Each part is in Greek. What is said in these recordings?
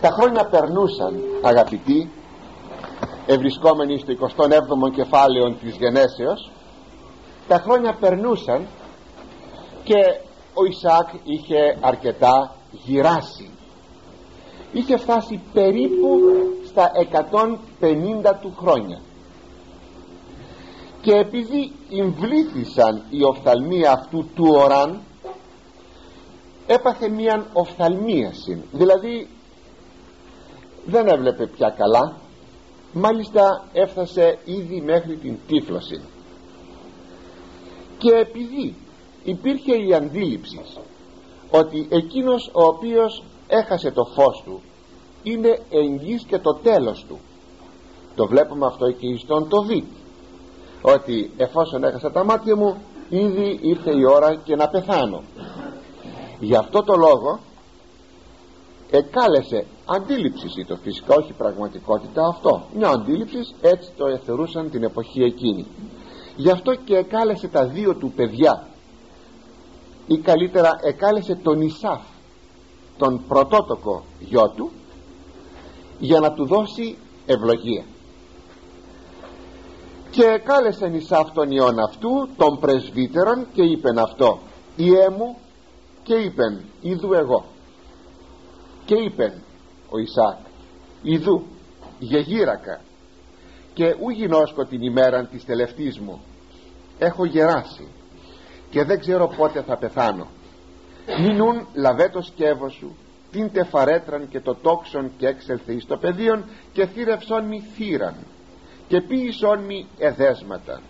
τα χρόνια περνούσαν αγαπητοί. Ευρισκόμενοι στο 27ο κεφάλαιο της γενέσεως. Τα χρόνια περνούσαν και ο Ισάκ είχε αρκετά γυράσει. Είχε φτάσει περίπου στα 150 του χρόνια. Και επειδή εμβλήθησαν οι οφθαλμοί αυτού του οράν έπαθε μίαν οφθαλμίαση δηλαδή δεν έβλεπε πια καλά. Μάλιστα έφτασε ήδη μέχρι την τύφλωση. Και επειδή υπήρχε η αντίληψη ότι εκείνος ο οποίος έχασε το φως του είναι εγγύς και το τέλος του το βλέπουμε αυτό και στον το δει ότι εφόσον έχασα τα μάτια μου ήδη ήρθε η ώρα και να πεθάνω. Γι' αυτό το λόγο εκάλεσε αντίληψης το φυσικά όχι πραγματικότητα αυτό. Μια αντίληψης έτσι το εθερούσαν την εποχή εκείνη. Γι' αυτό και εκάλεσε τα δύο του παιδιά. Ή καλύτερα εκάλεσε τον Ισάφ τον πρωτότοκο γιο του για να του δώσει ευλογία. Και κάλεσαν Ισάφ τον ιόν αυτού τον πρεσβύτερον και είπεν αυτό «Ιέ μου» και είπεν «Ιδού εγώ» και είπεν ο Ισάκ. «Ιδού γεγύρακα και ου γινώσκω την ημέραν της τελευτής μου. Έχω γεράσει και δεν ξέρω πότε θα πεθάνω. Μηνούν λαβέ το σκεύο σου την τεφαρέτραν και το τόξον και έξελθε εις το πεδίον και θύρευσον μη θύραν και ποιησόν μη εδέσματα.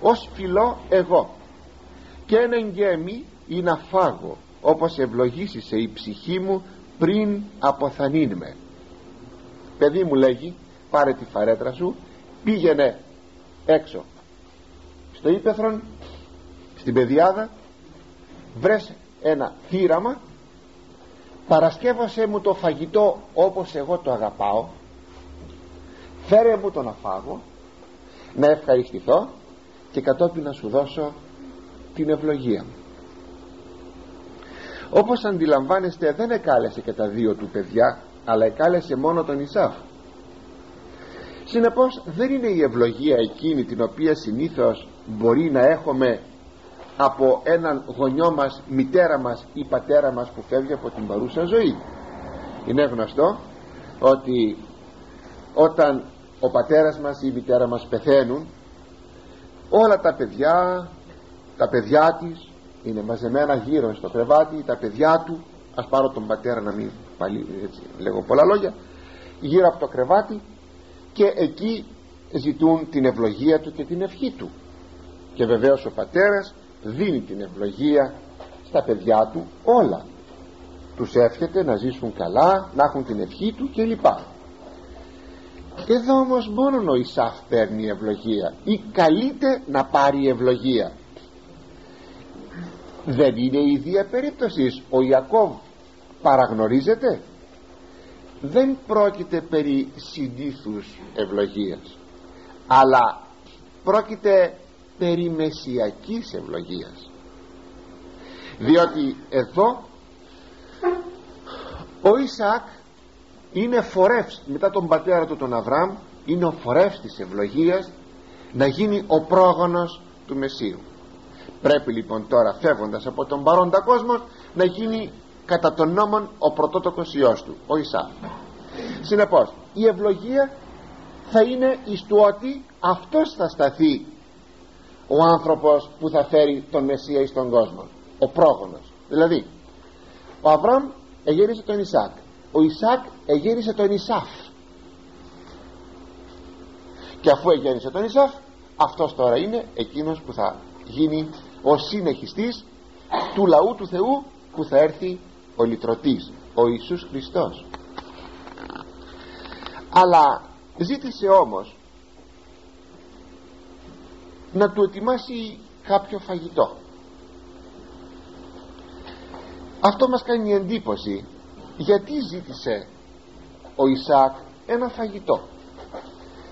Ως φιλό εγώ και έναν γέμι ή να φάγω όπως ευλογήσεις η ψυχή μου πριν αποθανήν με παιδί μου λέγει πάρε τη φαρέτρα σου πήγαινε έξω. Στο ύπεθρον στην πεδιάδα βρες ένα θύραμα παρασκεύασέ μου το φαγητό όπως εγώ το αγαπάω φέρε μου το να φάγω να ευχαριστηθώ και κατόπιν να σου δώσω την ευλογία μου όπως αντιλαμβάνεστε δεν εκάλεσε και τα δύο του παιδιά αλλά εκάλεσε μόνο τον Ισάφ. Συνεπώς δεν είναι η ευλογία εκείνη την οποία συνήθως μπορεί να έχουμε από έναν γονιό μας, μητέρα μας ή πατέρα μας που φεύγει από την παρούσα ζωή. Είναι γνωστό ότι όταν ο πατέρας μας ή η μητέρα μας πεθαίνουν όλα τα παιδιά τα παιδιά της είναι μαζεμένα γύρω στο κρεβάτι τα παιδιά του. Ας πάρω τον πατέρα να μην πάλι έτσι λέγω πολλά λόγια. Γύρω από το κρεβάτι και εκεί ζητούν την ευλογία του και την ευχή του. Και βεβαίως ο πατέρας δίνει την ευλογία στα παιδιά του όλα. Τους εύχεται να ζήσουν καλά να έχουν την ευχή του κλπ. Εδώ όμως μόνο ο Ισάφ παίρνει ευλογία ή καλείται να πάρει ευλογία δεν είναι η ίδια περίπτωσης. Ο Ιακώβ παραγνωρίζεται. Δεν πρόκειται περί συνήθους ευλογίας αλλά πρόκειται περί μεσιακής ευλογίας. Διότι εδώ ο Ισαάκ είναι φορεύς μετά τον πατέρα του τον Αβραάμ είναι ο φορεύς της ευλογίας να γίνει ο πρόγονος του Μεσσίου πρέπει λοιπόν τώρα φεύγοντας από τον παρόντα κόσμος να γίνει κατά τον νόμον ο πρωτότοκος Υιός του ο Ισαάκ συνεπώς η ευλογία θα είναι εις του ότι αυτός θα σταθεί ο άνθρωπος που θα φέρει τον Μεσσία εις τον κόσμο ο πρόγονος. Δηλαδή ο Αβραάμ εγέννησε τον Ισάκ ο Ισάκ εγέννησε τον Ισάφ. Και αφού εγέννησε τον Ισάφ αυτός τώρα είναι εκείνος που θα γίνει ο συνεχιστής του λαού του Θεού που θα έρθει ο λυτρωτής ο Ιησούς Χριστός. Αλλά ζήτησε όμως να του ετοιμάσει κάποιο φαγητό. Αυτό μας κάνει εντύπωση γιατί ζήτησε ο Ισaac ένα φαγητό.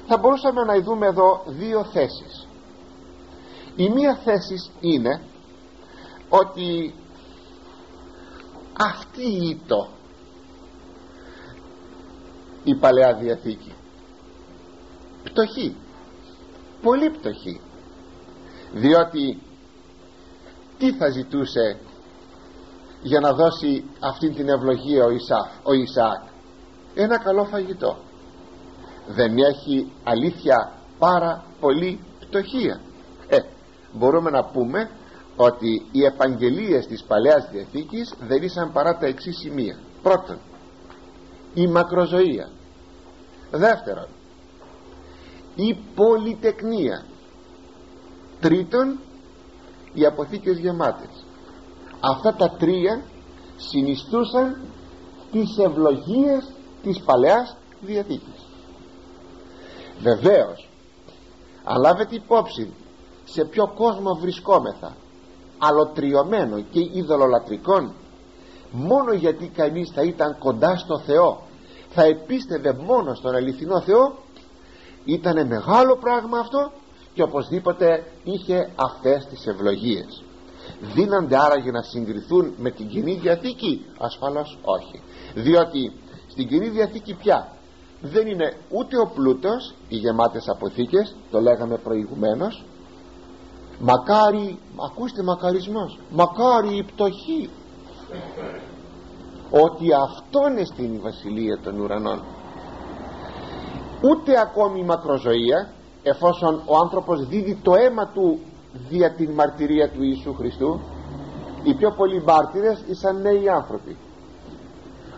Θα μπορούσαμε να δούμε εδώ δύο θέσεις η μία θέση είναι ότι αυτή η ήτο η Παλαιά Διαθήκη πτωχή πολύ πτωχή διότι τι θα ζητούσε για να δώσει αυτή την ευλογία ο, Ισάφ, ο Ισαάκ; Ένα καλό φαγητό. Δεν έχει αλήθεια πάρα πολύ πτωχία. ε, μπορούμε να πούμε ότι οι επαγγελίες της Παλαιάς Διαθήκης δεν ήσαν παρά τα εξής σημεία. Πρώτον η μακροζωία. Δεύτερον η πολυτεκνία τρίτον οι αποθήκες γεμάτες. Αυτά τα τρία συνιστούσαν τις ευλογίες της Παλαιάς Διαθήκης. Βεβαίως αν λάβετε υπόψη σε ποιο κόσμο βρισκόμεθα. Αλωτριωμένο και ειδωλολατρικών. Μόνο γιατί κανείς θα ήταν κοντά στο Θεό. Θα επίστευε μόνο στον αληθινό Θεό. Ήταν μεγάλο πράγμα αυτό και οπωσδήποτε είχε αυτές τις ευλογίες. Δίνανται άραγε να συγκριθούν με την Κοινή Διαθήκη ασφαλώς όχι. Διότι στην Κοινή Διαθήκη πια δεν είναι ούτε ο πλούτος οι γεμάτες αποθήκες το λέγαμε προηγουμένως μακάρι ακούστε μακαρισμός. Μακάρι η πτωχή. Ότι αυτό είναι στην Βασιλεία των Ουρανών. Ούτε ακόμη η μακροζωία εφόσον ο άνθρωπος δίδει το αίμα του δια την μαρτυρία του Ιησού Χριστού οι πιο πολλοί μάρτυρες ήσαν νέοι άνθρωποι.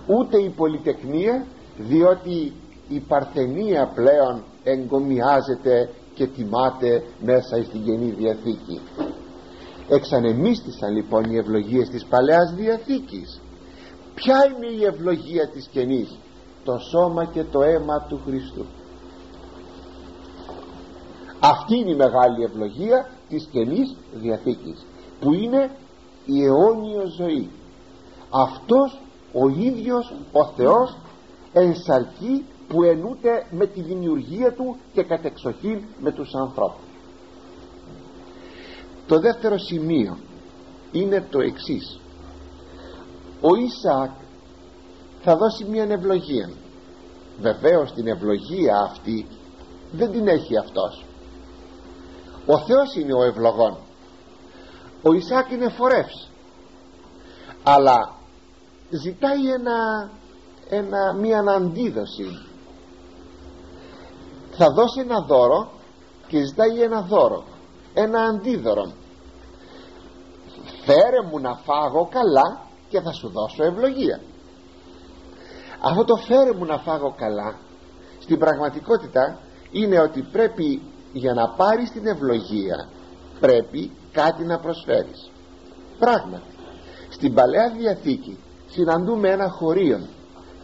Ούτε η πολυτεχνία διότι η παρθενία πλέον εγκομιάζεται και τιμάται μέσα στην Καινή Διαθήκη. Εξανεμίστησαν λοιπόν οι ευλογίες της Παλαιάς Διαθήκης. Ποια είναι η ευλογία της Καινής; Το σώμα και το αίμα του Χριστού. Αυτή είναι η μεγάλη ευλογία της Καινής Διαθήκης που είναι η αιώνια ζωή. Αυτός ο ίδιος ο Θεός ενσαρκεί που ενούται με τη δημιουργία του και κατεξοχήν με τους ανθρώπους. Το δεύτερο σημείο είναι το εξής. Ο Ισαάκ θα δώσει μια ευλογία. Βεβαίως την ευλογία αυτή δεν την έχει αυτός. Ο Θεός είναι ο ευλογών. Ο Ισαάκ είναι φορεύς. Αλλά ζητάει ένα, ένα, μια αντίδοση θα δώσει ένα δώρο και ζητάει ένα δώρο ένα αντίδωρο. Φέρε μου να φάγω καλά και θα σου δώσω ευλογία. Αυτό το φέρε μου να φάγω καλά στην πραγματικότητα είναι ότι πρέπει για να πάρεις την ευλογία πρέπει κάτι να προσφέρεις. Πράγματι στην Παλαιά Διαθήκη συναντούμε ένα χωρίο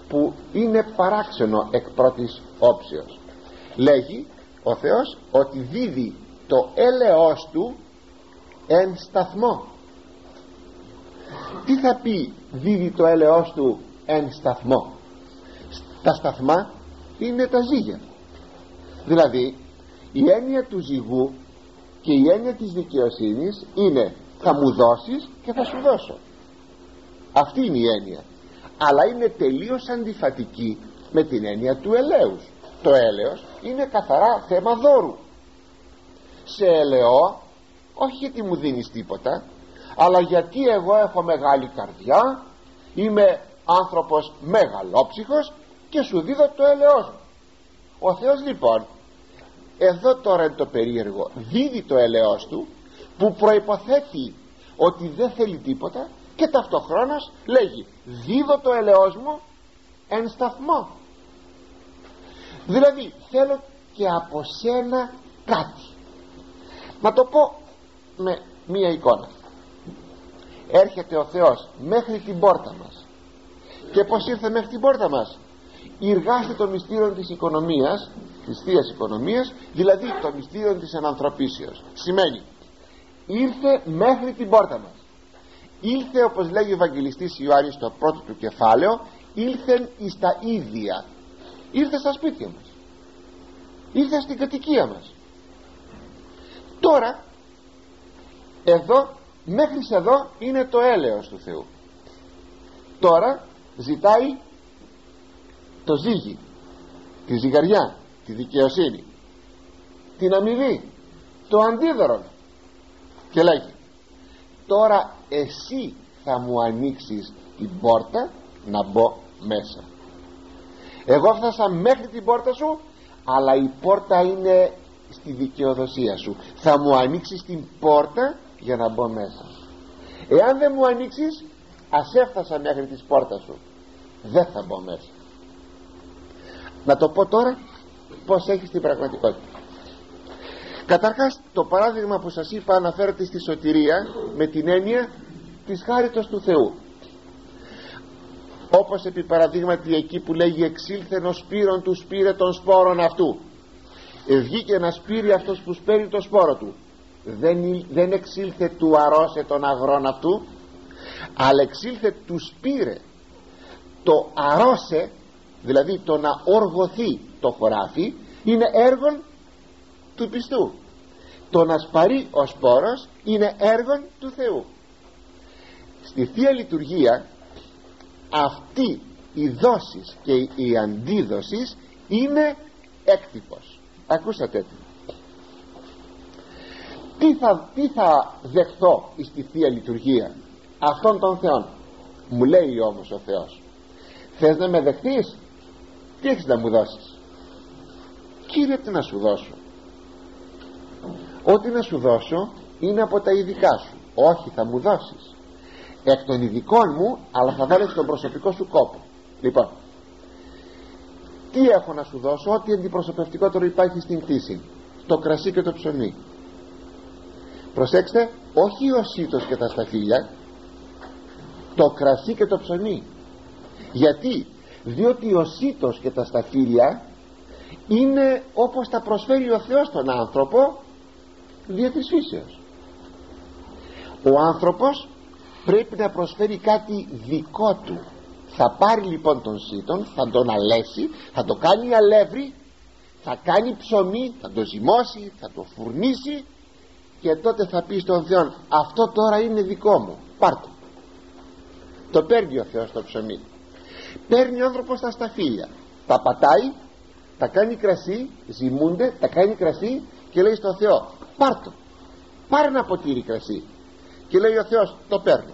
που είναι παράξενο εκ πρώτης όψεως λέγει ο Θεός ότι δίδει το έλεος του εν σταθμό. Τι θα πει δίδει το έλεος του εν σταθμό; Τα σταθμά είναι τα ζύγια. Δηλαδή η έννοια του ζυγού και η έννοια της δικαιοσύνης είναι θα μου δώσεις και θα σου δώσω αυτή είναι η έννοια. Αλλά είναι τελείως αντιφατική με την έννοια του ελέους το έλεος είναι καθαρά θέμα δώρου. Σε ελαιό όχι γιατί μου δίνεις τίποτα αλλά γιατί εγώ έχω μεγάλη καρδιά είμαι άνθρωπος μεγαλόψυχος και σου δίδω το έλεος μου. Ο Θεός λοιπόν εδώ τώρα είναι το περίεργο. Δίδει το έλεος του που προϋποθέτει ότι δεν θέλει τίποτα και ταυτοχρόνως λέγει δίδω το έλεος μου εν σταθμό δηλαδή θέλω και από σένα κάτι. Να το πω με μία εικόνα. Έρχεται ο Θεός μέχρι την πόρτα μας. Και πως ήρθε μέχρι την πόρτα μας; Υργάστε το μυστήριο της οικονομίας της Θείας Οικονομίας δηλαδή το μυστήριο της ανανθρωπίσεως. Σημαίνει ήρθε μέχρι την πόρτα μας. Ήλθε όπως λέγει ο Ευαγγελιστής Ιωάννης στο πρώτο του κεφάλαιο ήλθεν εις τα ίδια ήρθε στα σπίτια μας. Ήρθε στην κατοικία μας. Τώρα εδώ μέχρι εδώ είναι το έλεος του Θεού. Τώρα ζητάει το ζύγι τη ζυγαριά τη δικαιοσύνη την αμοιβή το αντίδωρο. Και λέγει τώρα εσύ θα μου ανοίξεις την πόρτα να μπω μέσα εγώ φτάσα μέχρι την πόρτα σου αλλά η πόρτα είναι στη δικαιοδοσία σου. Θα μου ανοίξεις την πόρτα για να μπω μέσα. Εάν δεν μου ανοίξεις ας έφτασα μέχρι της πόρτα σου. Δεν θα μπω μέσα. Να το πω τώρα πως έχεις την πραγματικότητα. Καταρχάς το παράδειγμα που σας είπα αναφέρεται στη σωτηρία με την έννοια της χάριτος του Θεού όπως επί παραδείγματι εκεί που λέγει εξήλθεν ο σπύρον του σπήρε των σπόρων αυτού βγήκε να σπείρει αυτός που σπέρει το σπόρο του. Δεν, δεν εξήλθε του αρώσε των αγρών αυτού αλλά εξήλθε του σπήρε. Το αρώσε δηλαδή το να οργωθεί το χωράφι είναι έργο του πιστού. Το να σπαρεί ο σπόρος είναι έργο του Θεού. Στη Θεία Λειτουργία αυτή η δόσης και η αντίδοσης είναι έκτυπος. Ακούσατε. Τι θα, τι θα δεχθώ στη Θεία Λειτουργία αυτών των Θεών; Μου λέει όμως ο Θεός. Θες να με δεχτείς τι έχεις να μου δώσεις; Κύριε τι να σου δώσω; Ό,τι να σου δώσω είναι από τα ειδικά σου. Όχι θα μου δώσεις εκ των ειδικών μου αλλά θα βάλεις τον προσωπικό σου κόπο. Λοιπόν τι έχω να σου δώσω ό,τι αντιπροσωπευτικότερο υπάρχει στην κτήση. Το κρασί και το ψωμί. Προσέξτε όχι ο σύτος και τα σταφύλια το κρασί και το ψωμί. Γιατί; Διότι ο σύτος και τα σταφύλια είναι όπως τα προσφέρει ο Θεός στον άνθρωπο δια της φύσεως. Ο άνθρωπος πρέπει να προσφέρει κάτι δικό του. Θα πάρει λοιπόν τον σύτον θα τον αλέσει θα το κάνει αλεύρι θα κάνει ψωμί θα το ζυμώσει θα το φουρνίσει και τότε θα πει στον Θεό αυτό τώρα είναι δικό μου πάρτο το παίρνει ο Θεός το ψωμί. Παίρνει ο άνθρωπος τα σταφύλια. Τα πατάει τα κάνει κρασί ζυμούνται τα κάνει κρασί και λέει στον Θεό πάρτο πάρε ένα ποτήρι κρασί και λέει ο Θεός το παίρνω.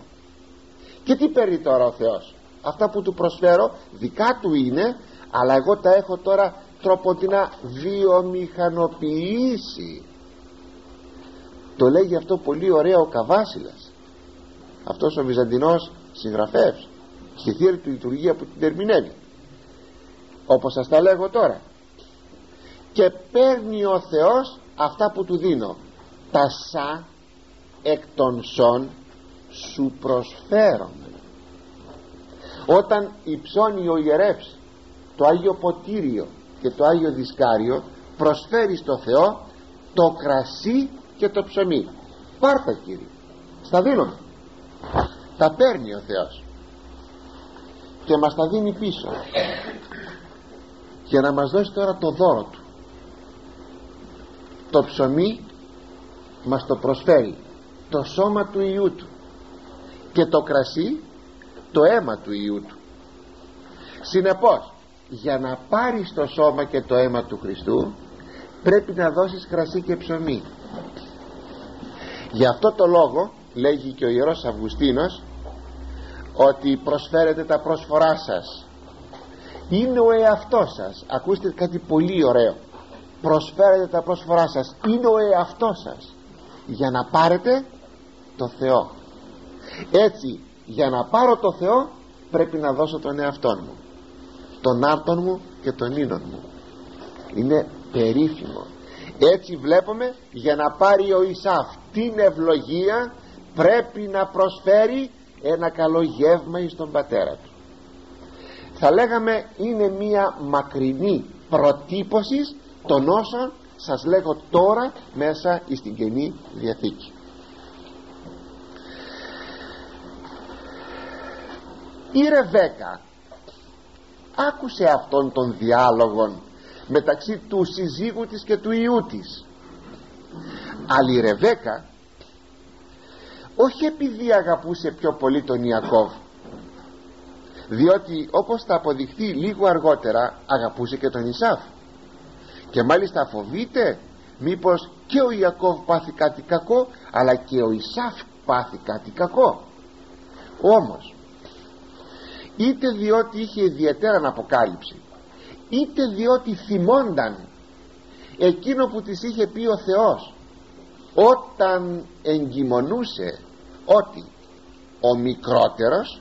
Και τι παίρνει τώρα ο Θεός; Αυτά που του προσφέρω δικά του είναι αλλά εγώ τα έχω τώρα τρόπο να βιομηχανοποιήσει. Το λέγει αυτό πολύ ωραίο ο Καβάσιλας. Αυτός ο Βυζαντινός συγγραφέας στη θεία του λειτουργία που την ερμηνεύει. Όπως σας τα λέγω τώρα. Και παίρνει ο Θεός αυτά που του δίνω. Τα σα εκ των σών σου προσφέρομαι. Όταν υψώνει ο ιερεύς το Άγιο Ποτήριο και το Άγιο Δισκάριο προσφέρει στο Θεό το κρασί και το ψωμί. Πάρτα Κύριε στα δίνουμε τα παίρνει ο Θεός και μας τα δίνει πίσω για να μας δώσει τώρα το δώρο του. Το ψωμί μας το προσφέρει το σώμα του Ιού του. Και το κρασί το αίμα του Ιού του. Συνεπώς για να πάρεις το σώμα και το αίμα του Χριστού πρέπει να δώσεις κρασί και ψωμί. Γι' αυτό το λόγο λέγει και ο Ιερός Αυγουστίνος ότι προσφέρετε τα πρόσφορά σας. Είναι ο εαυτός σας. Ακούστε κάτι πολύ ωραίο. Προσφέρετε τα πρόσφορά σας. Είναι ο εαυτός σας. Για να πάρετε το Θεό. Έτσι για να πάρω το Θεό πρέπει να δώσω τον εαυτό μου. Τον άρτον μου και τον ίνον μου. Είναι περίφημο. Έτσι βλέπουμε για να πάρει ο Ισάφ την ευλογία πρέπει να προσφέρει ένα καλό γεύμα εις τον πατέρα του. Θα λέγαμε είναι μία μακρινή προτύπωση των όσων σας λέγω τώρα μέσα στην Καινή Διαθήκη η Ρεβέκα άκουσε αυτόν τον διάλογο μεταξύ του συζύγου της και του ιού της. Αλλά η Ρεβέκα όχι επειδή αγαπούσε πιο πολύ τον Ιακώβ διότι όπως θα αποδειχθεί λίγο αργότερα αγαπούσε και τον Ισάφ. Και μάλιστα φοβείται μήπως και ο Ιακώβ πάθει κάτι κακό αλλά και ο Ισάφ πάθει κάτι κακό. Όμως είτε διότι είχε ιδιαίτερα αποκάλυψη είτε διότι θυμόνταν εκείνο που της είχε πει ο Θεός όταν εγκυμονούσε ότι ο μικρότερος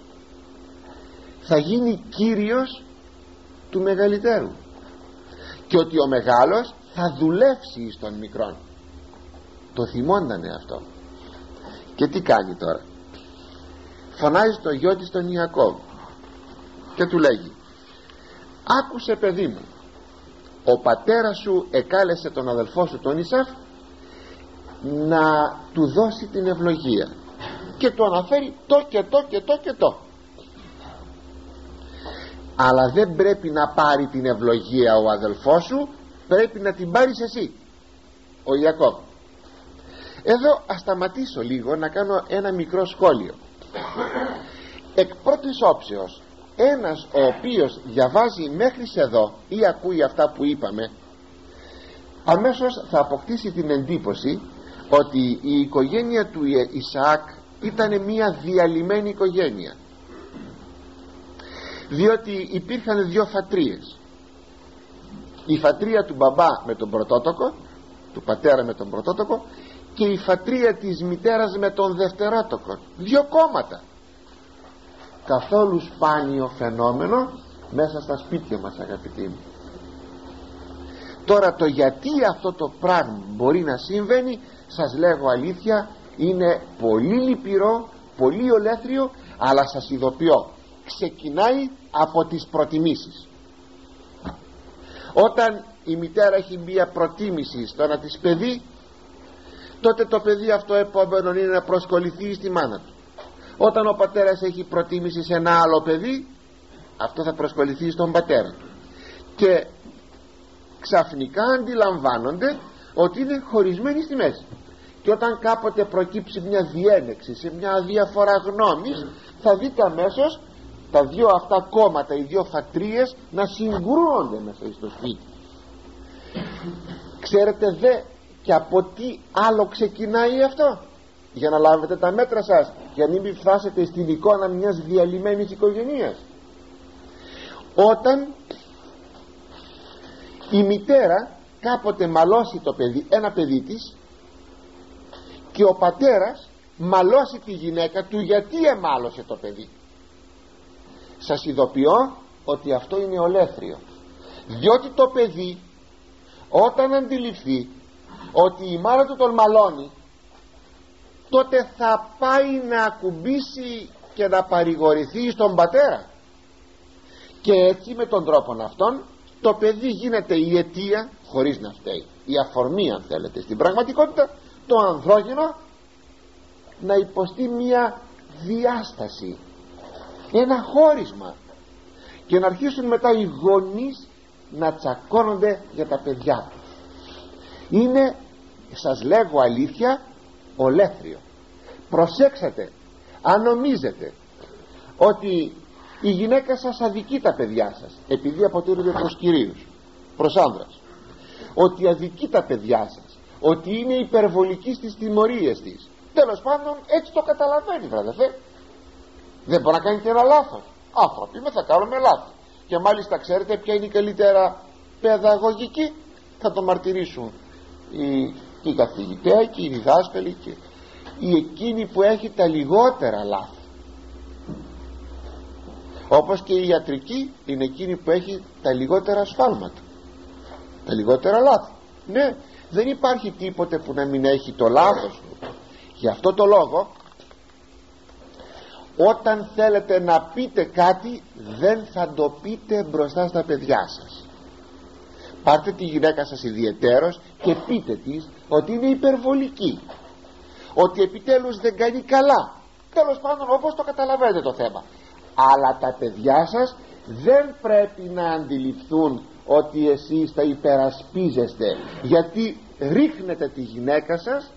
θα γίνει κύριος του μεγαλύτερου και ότι ο μεγάλος θα δουλεύσει στον μικρόν. Το θυμόντανε αυτό. Και τι κάνει τώρα; Φωνάζει το γιο της τον Ιακώβ και του λέγει άκουσε παιδί μου ο πατέρας σου εκάλεσε τον αδελφό σου τον Ισαφ να του δώσει την ευλογία και του αναφέρει το και το και το και το αλλά δεν πρέπει να πάρει την ευλογία ο αδελφός σου πρέπει να την πάρεις εσύ ο Ιακώβ. Εδώ ας σταματήσω λίγο να κάνω ένα μικρό σχόλιο. Εκ πρώτης όψεως ένας ο οποίος διαβάζει μέχρι εδώ ή ακούει αυτά που είπαμε αμέσως θα αποκτήσει την εντύπωση ότι η οικογένεια του Ισαάκ ήταν μια διαλυμένη οικογένεια. Διότι υπήρχαν δύο φατρίες η φατρία του μπαμπά με τον πρωτότοκο του πατέρα με τον πρωτότοκο και η φατρία της μητέρας με τον δευτερότοκο δύο κόμματα καθόλου σπάνιο φαινόμενο μέσα στα σπίτια μας αγαπητοί μου. Τώρα το γιατί αυτό το πράγμα μπορεί να συμβαίνει σας λέγω αλήθεια είναι πολύ λυπηρό πολύ ολέθριο αλλά σας ειδοποιώ ξεκινάει από τις προτιμήσεις. Όταν η μητέρα έχει μία προτίμηση στο να της παιδί τότε το παιδί αυτό επόμενο είναι να προσκοληθεί στη μάνα του όταν ο πατέρας έχει προτίμηση σε ένα άλλο παιδί αυτό θα προσκοληθεί στον πατέρα του. Και ξαφνικά αντιλαμβάνονται ότι είναι χωρισμένοι στη μέση. Και όταν κάποτε προκύψει μια διένεξη σε μια διαφορά γνώμης θα δείτε αμέσως τα δύο αυτά κόμματα οι δύο φατρίες να συγκρούονται μέσα στο σπίτι. Ξέρετε δε και από τι άλλο ξεκινάει αυτό; Για να λάβετε τα μέτρα σας για να μην φτάσετε στην εικόνα μιας διαλυμένης οικογενείας όταν η μητέρα κάποτε μαλώσει το παιδί ένα παιδί της και ο πατέρας μαλώσει τη γυναίκα του γιατί εμάλωσε το παιδί. Σας ειδοποιώ ότι αυτό είναι ολέθριο. Διότι το παιδί όταν αντιληφθεί ότι η μάνα του τον μαλώνει τότε θα πάει να ακουμπήσει και να παρηγορηθεί στον πατέρα. Και έτσι με τον τρόπο αυτόν το παιδί γίνεται η αιτία χωρίς να φταίει. Η αφορμή αν θέλετε στην πραγματικότητα το ανδρόγυνο να υποστεί μια διάσταση ένα χώρισμα. Και να αρχίσουν μετά οι γονείς να τσακώνονται για τα παιδιά τους. Είναι σας λέγω αλήθεια ολέθριο. Προσέξατε αν νομίζετε ότι η γυναίκα σας αδικεί τα παιδιά σας επειδή αποτελούνται προς κυρίους προς άνδρας ότι αδικεί τα παιδιά σας ότι είναι υπερβολική στις τιμωρίες της τέλος πάντων έτσι το καταλαβαίνει βραδεφέ δεν μπορεί να κάνει και ένα λάθος. Άνθρωποι με θα κάνουμε λάθος και μάλιστα ξέρετε ποια είναι η καλύτερα παιδαγωγική; Θα το μαρτυρήσουν οι, οι καθηγητές και οι διδάσκαλοι και η εκείνη που έχει τα λιγότερα λάθη. Όπως και η ιατρική είναι εκείνη που έχει τα λιγότερα σφάλματα τα λιγότερα λάθη. Ναι δεν υπάρχει τίποτε που να μην έχει το λάθος γι' αυτό το λόγο όταν θέλετε να πείτε κάτι δεν θα το πείτε μπροστά στα παιδιά σας. Πάρτε τη γυναίκα σας ιδιαιτέρως και πείτε της ότι είναι υπερβολική. Ότι επιτέλους δεν κάνει καλά. Τέλος πάντων όπως το καταλαβαίνετε το θέμα. Αλλά τα παιδιά σας δεν πρέπει να αντιληφθούν ότι εσείς τα υπερασπίζεστε. Γιατί ρίχνετε τη γυναίκα σας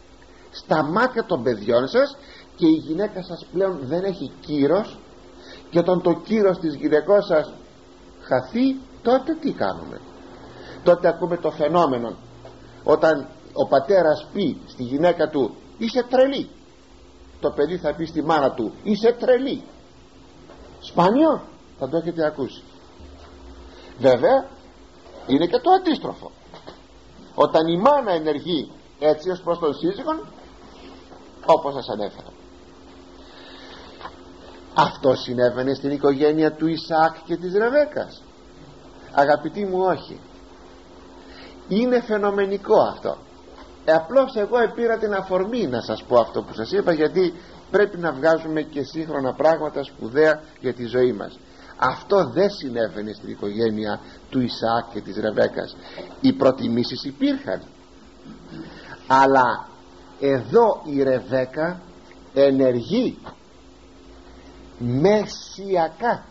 στα μάτια των παιδιών σας και η γυναίκα σας πλέον δεν έχει κύρος. Και όταν το κύρος της γυναικός σας χαθεί τότε τι κάνουμε. Τότε ακούμε το φαινόμενο. Όταν ο πατέρας πει στη γυναίκα του είσαι τρελή το παιδί θα πει στη μάνα του είσαι τρελή σπάνιο; Θα το έχετε ακούσει. Βέβαια είναι και το αντίστροφο. Όταν η μάνα ενεργεί έτσι ως προς τον σύζυγον όπως σας ανέφερα. Αυτό συνέβαινε στην οικογένεια του Ισαάκ και της Ρεβέκας. Αγαπητοί μου όχι. Είναι φαινομενικό αυτό. ε, απλώς εγώ επήρα την αφορμή να σας πω αυτό που σας είπα γιατί πρέπει να βγάζουμε και σύγχρονα πράγματα σπουδαία για τη ζωή μας. Αυτό δεν συνέβαινε στην οικογένεια του Ισαάκ και της Ρεβέκας. Οι προτιμήσεις υπήρχαν. Αλλά εδώ η Ρεβέκα ενεργεί μεσιακά.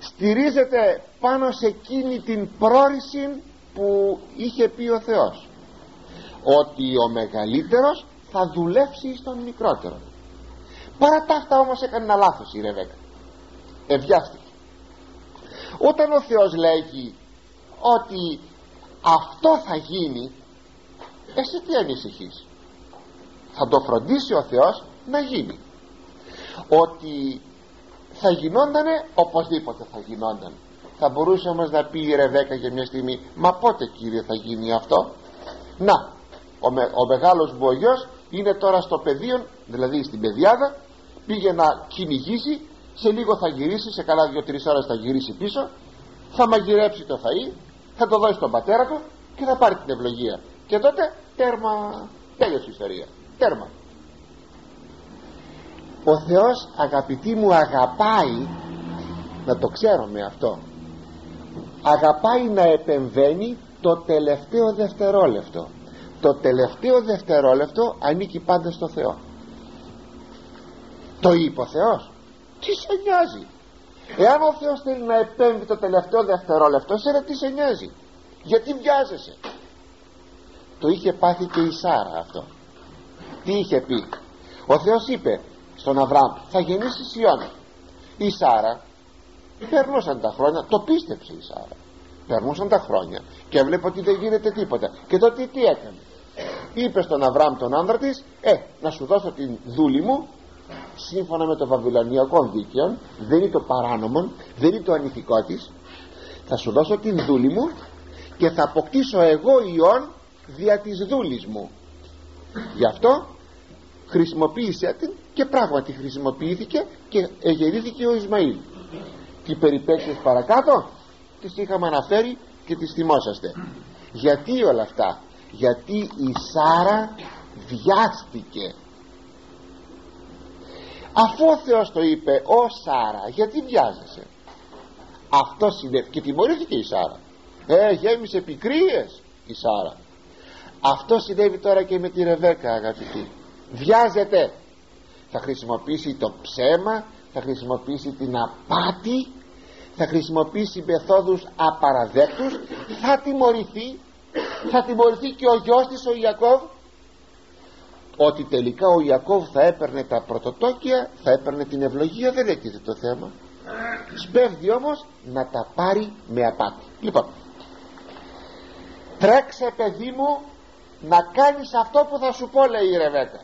Στηρίζεται πάνω σε εκείνη την πρόρηση που είχε πει ο Θεός ότι ο μεγαλύτερος θα δουλέψει στον μικρότερο. Παρά τα αυτά όμως έκανε ένα λάθος η Ρεβέκα. Ευιάστηκε όταν ο Θεός λέγει ότι αυτό θα γίνει εσύ τι ανησυχείς; Θα το φροντίσει ο Θεός να γίνει. Ότι θα γινόντανε οπωσδήποτε θα γινόνταν θα μπορούσε όμως να πει η Ρεβέκα για μια στιγμή μα πότε κύριε θα γίνει αυτό; Να ο, με, ο μεγάλος μου είναι τώρα στο πεδίο δηλαδή στην πεδιάδα πήγε να κυνηγήσει σε λίγο θα γυρίσει σε καλά δύο-τρεις ώρες θα γυρίσει πίσω θα μαγειρέψει το φαΐ θα το δώσει στον πατέρα του και θα πάρει την ευλογία. Και τότε τέρμα τέλειωσε η ιστορία. Τέρμα. Ο Θεός αγαπητοί μου αγαπάει να το ξέρουμε αυτό αγαπάει να επεμβαίνει το τελευταίο δευτερόλεπτο το τελευταίο δευτερόλεπτο ανήκει πάντα στο Θεό. Το είπε ο Θεός. Τι σε νοιάζει; Εάν ο Θεός θέλει να επέμβει το τελευταίο δευτερόλεπτο σε τι σε νοιάζει; Γιατί βιάζεσαι; Το είχε πάθει και η Σάρα αυτό. Τι είχε πει; Ο Θεός είπε στον Αβραάμ θα γεννήσεις Ιώνα η Σάρα περνούσαν τα χρόνια το πίστεψε η Σάρα. Περνούσαν τα χρόνια και έβλεπε ότι δεν γίνεται τίποτα. Και τότε τι έκανε; Είπες στον Αβραάμ τον άνδρα της ε να σου δώσω την δούλη μου σύμφωνα με το βαβυλωνιακό δίκαιο δεν είναι το παράνομο δεν είναι το ανηθικό της θα σου δώσω την δούλη μου και θα αποκτήσω εγώ ιόν δια της δούλης μου γι' αυτό χρησιμοποίησε την και πράγματι χρησιμοποιήθηκε και εγερήθηκε ο Ισμαήλ. Τι περιπέτειες παρακάτω τις είχαμε αναφέρει και τις θυμόσαστε. Γιατί όλα αυτά; Γιατί η Σάρα βιάστηκε. Αφού ο Θεός το είπε ο Σάρα γιατί βιάζεσαι; Αυτό συνέβη και τιμωρήθηκε η Σάρα. Ε γέμισε πικρίες η Σάρα αυτό συνέβη τώρα και με τη Ρεβέκα αγαπητοί. Βιάζεται. Θα χρησιμοποιήσει το ψέμα θα χρησιμοποιήσει την απάτη θα χρησιμοποιήσει μεθόδους απαραδέκτους θα τιμωρηθεί θα τιμωρηθεί και ο γιος της ο Ιακώβ ότι τελικά ο Ιακώβ θα έπαιρνε τα πρωτοτόκια θα έπαιρνε την ευλογία δεν έκειται το θέμα. Σπέβδει όμως να τα πάρει με απάτη. Λοιπόν τρέξε παιδί μου να κάνεις αυτό που θα σου πω λέει η Ρεβέκα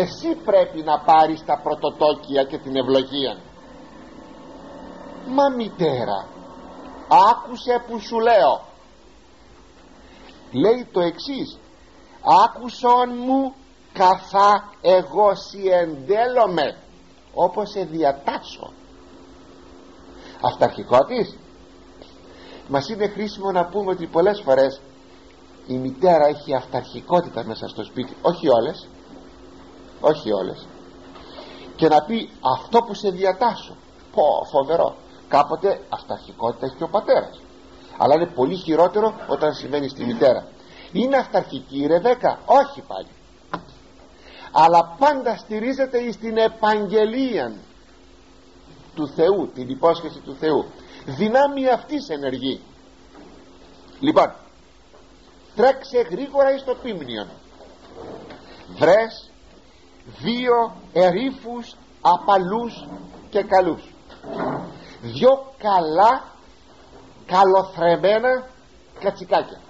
εσύ πρέπει να πάρεις τα πρωτοτόκια και την ευλογία. Μα μητέρα άκουσε που σου λέω λέει το εξής. Άκουσον μου καθά εγώ συεντέλομαι όπως σε διατάσω αυταρχικό της μας είναι χρήσιμο να πούμε ότι πολλές φορές η μητέρα έχει αυταρχικότητα μέσα στο σπίτι. Όχι όλες. Όχι όλες. Και να πει αυτό που σε διατάσσω πω φοβερό. Κάποτε αυταρχικότητα έχει και ο πατέρας αλλά είναι πολύ χειρότερο όταν συμβαίνει στη μητέρα. Είναι αυταρχική η Ρεβέκα όχι πάλι. Αλλά πάντα στηρίζεται στην επαγγελία του Θεού την υπόσχεση του Θεού. Δυνάμει αυτής ενεργεί. Λοιπόν τρέξε γρήγορα εις το πίμνιον. Βρες δύο ερήφους απαλούς και καλούς. Δυο καλά καλοθρεμένα κατσικάκια.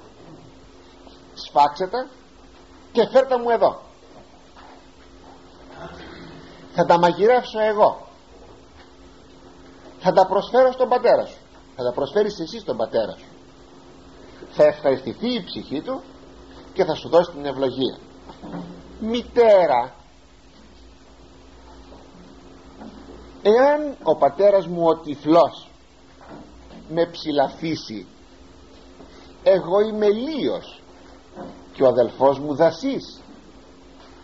Σφάξε τα και φέρτα μου εδώ. Θα τα μαγειρεύσω εγώ. Θα τα προσφέρω στον πατέρα σου. Θα τα προσφέρεις εσύ στον πατέρα σου. Θα ευχαριστηθεί η ψυχή του και θα σου δώσει την ευλογία. Μητέρα εάν ο πατέρας μου ο τυφλός με ψηλαφίσει εγώ είμαι λίος και ο αδελφός μου δασής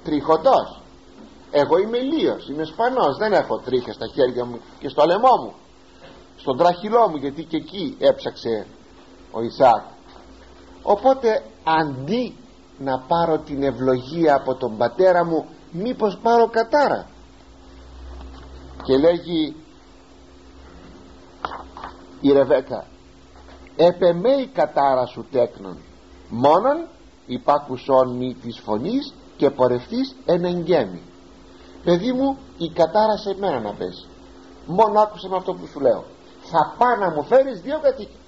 τριχωτός εγώ είμαι λίος, είμαι σπανός δεν έχω τρίχες στα χέρια μου και στο λαιμό μου στον τράχυλό μου γιατί και εκεί έψαξε ο Ισάκ. Οπότε αντί να πάρω την ευλογία από τον πατέρα μου μήπως πάρω κατάρα. Και λέγει η Ρεβέκα επεμέ η κατάρα σου τέκνον μόνον υπάκουσον μη της φωνής και πορευτής εν παιδί μου η κατάρα σε μένα να πέσει μόνο άκουσε με αυτό που σου λέω. Θα πάω να μου φέρεις δύο κατοίκια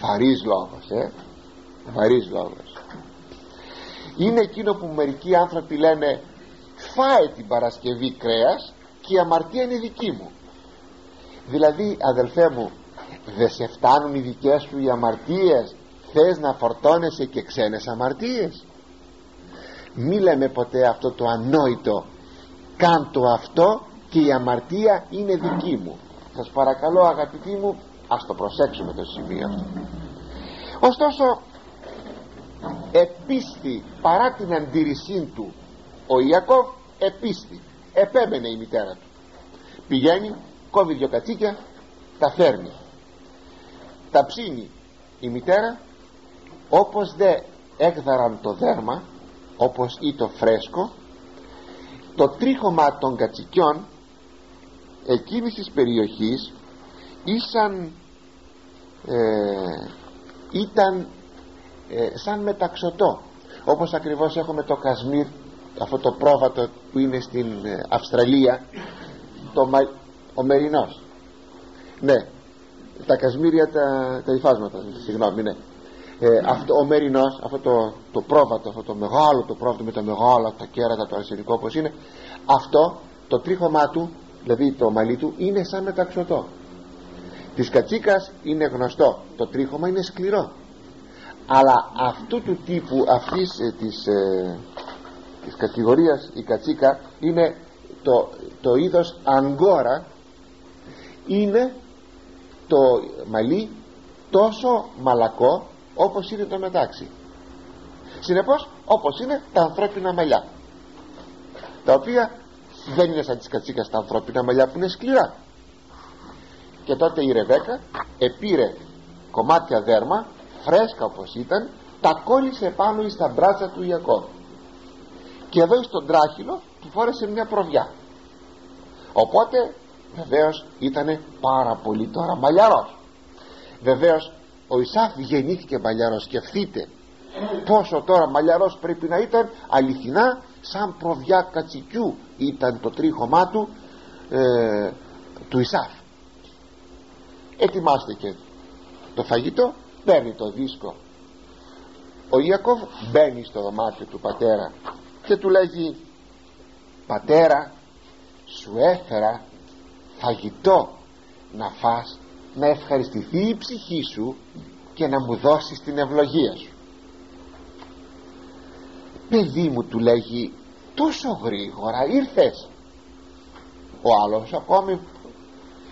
βαρύς λόγος ε. Βαρύς λόγος. Είναι εκείνο που μερικοί άνθρωποι λένε φάε την Παρασκευή κρέας και η αμαρτία είναι δική μου δηλαδή αδελφέ μου δεν σε φτάνουν οι δικές σου οι αμαρτίες. Θες να φορτώνεσαι και ξένες αμαρτίες. Μη λέμε ποτέ αυτό το ανόητο. Κάντο αυτό και η αμαρτία είναι δική μου. Σας παρακαλώ αγαπητοί μου ας το προσέξουμε το σημείο αυτό. Ωστόσο επίστη παρά την αντίρρησή του ο Ιακώβ επίστη. Επέμενε η μητέρα του. Πηγαίνει κόβει δυο κατσίκια τα φέρνει. Τα ψήνει η μητέρα όπως δε έκδαραν το δέρμα όπως ή το φρέσκο το τρίχωμα των κατσικιών εκείνης της περιοχής ήσαν ε, ήταν ε, σαν μεταξωτό όπως ακριβώς έχουμε το Κασμίρ αυτό το πρόβατο που είναι στην ε, Αυστραλία το, ο Μερινός. Ναι. Τα Κασμίρια τα, τα υφάσματα συγγνώμη ναι. Ε, αυτό, ο Μερινός αυτό το, το πρόβατο αυτό το μεγάλο το πρόβατο με τα μεγάλα τα κέρατα το αρσενικό όπως είναι αυτό το τρίχωμά του δηλαδή το μαλλί του είναι σαν μεταξωτό της κατσίκας είναι γνωστό το τρίχωμα είναι σκληρό. Αλλά αυτού του τύπου αυτής ε, της, ε, της κατηγορίας η κατσίκα είναι το, το είδος αγκόρα είναι το μαλλί τόσο μαλακό όπως είναι το μετάξι. Συνεπώς όπως είναι τα ανθρώπινα μαλλιά. Τα οποία δεν είναι σαν τις κατσίκας τα ανθρώπινα μαλλιά που είναι σκληρά. Και τότε η Ρεβέκα επήρε κομμάτια δέρμα φρέσκα όπως ήταν τα κόλλησε πάνω στα μπράτσα του Ιακώβ. Και εδώ στον τράχυλο του φόρεσε μια προβιά. Οπότε βεβαίως ήταν πάρα πολύ τώρα μαλλιαρός. Βεβαίως ο Ισάφ γεννήθηκε μαλλιαρός. Σκεφτείτε πόσο τώρα μαλλιαρός πρέπει να ήταν αληθινά σαν προβιά κατσικιού ήταν το τρίχωμά του ε, του Ισάφ. Ετοιμάστε και το φαγητό παίρνει το δίσκο. Ο Ιακώβ μπαίνει στο δωμάτιο του πατέρα και του λέγει πατέρα σου έφερα φαγητό να φας να ευχαριστηθεί η ψυχή σου και να μου δώσεις την ευλογία σου. Παιδί μου του λέγει τόσο γρήγορα ήρθες ο άλλος ακόμη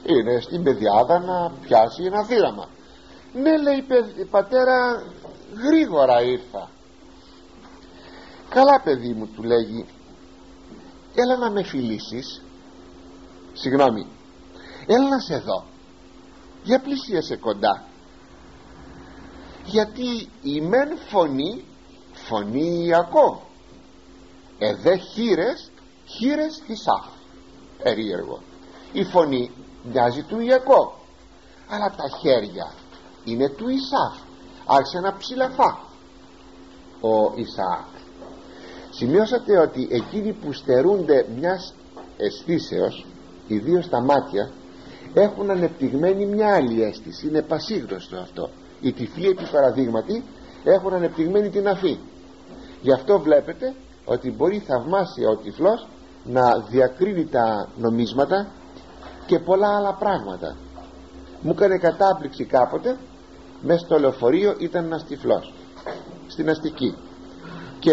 είναι στην παιδιάδα να πιάσει ένα θύραμα ναι λέει πατέρα γρήγορα ήρθα καλά παιδί μου του λέγει έλα να με φιλήσεις συγγνώμη έλα να σε δω για πλησίασε κοντά. Γιατί η μεν φωνή φωνή Ιακώ εδέ χείρες χείρες Ισάφ περίεργο. Η φωνή μοιάζει του Ιακώ αλλά τα χέρια είναι του Ισάφ άρχισε να ψηλαφά. Ο Ισαάκ σημειώσατε ότι εκείνοι που στερούνται μιας αισθήσεως ιδίως τα μάτια έχουν ανεπτυγμένη μια άλλη αίσθηση. Είναι πασίγνωστο αυτό. Οι τυφλοί επί παραδείγματι έχουν ανεπτυγμένη την αφή. Γι' αυτό βλέπετε ότι μπορεί θαυμάσια ο τυφλός να διακρίνει τα νομίσματα και πολλά άλλα πράγματα. Μου έκανε κατάπληξη κάποτε μέσα στο λεωφορείο ήταν ένας τυφλός στην αστική. Και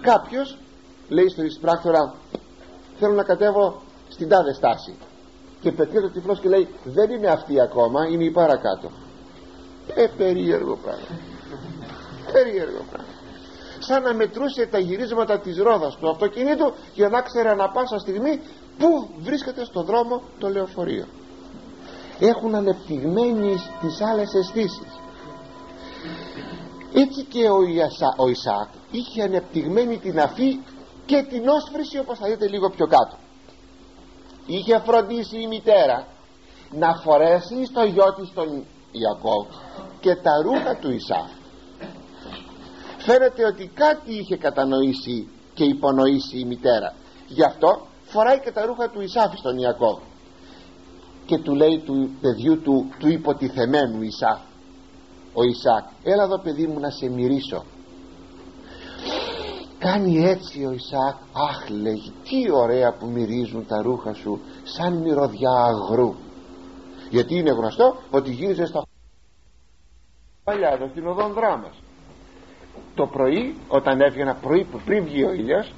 κάποιος λέει στον εισπράκτορα θέλω να κατέβω στην τάδε στάση και πετύχει ο τυφλός και λέει δεν είναι αυτή ακόμα είναι η παρακάτω ε περίεργο πράγμα. Περίεργο πράγμα. Σαν να μετρούσε τα γυρίσματα της ρόδας του αυτοκινήτου για να ξέρει ανα πάσα στιγμή πού βρίσκεται στο δρόμο το λεωφορείο. Έχουν ανεπτυγμένοι τις άλλες αισθήσεις. έτσι και ο, Ιασά, ο Ισάκ είχε ανεπτυγμένη την αφή και την όσφρηση όπως θα δείτε λίγο πιο κάτω είχε φροντίσει η μητέρα να φορέσει στο γιο της τον Ιακώβ και τα ρούχα του Ισάκ φαίνεται ότι κάτι είχε κατανοήσει και υπονοήσει η μητέρα. Γι' αυτό φοράει και τα ρούχα του Ισάφ στον Ιακώβ. Και του λέει του παιδιού του του υποτιθεμένου Ισάφ ο Ισάκ έλα εδώ παιδί μου να σε μυρίσω κάνει έτσι ο Ισάκ. Αχ λέγει τι ωραία που μυρίζουν τα ρούχα σου σαν μυρωδιά αγρού. Γιατί είναι γνωστό ότι γίνεσαι στα παλιά εδώ στην οδόν δράμας το πρωί όταν έβγαινα πρωί πριν βγει ο ήλιος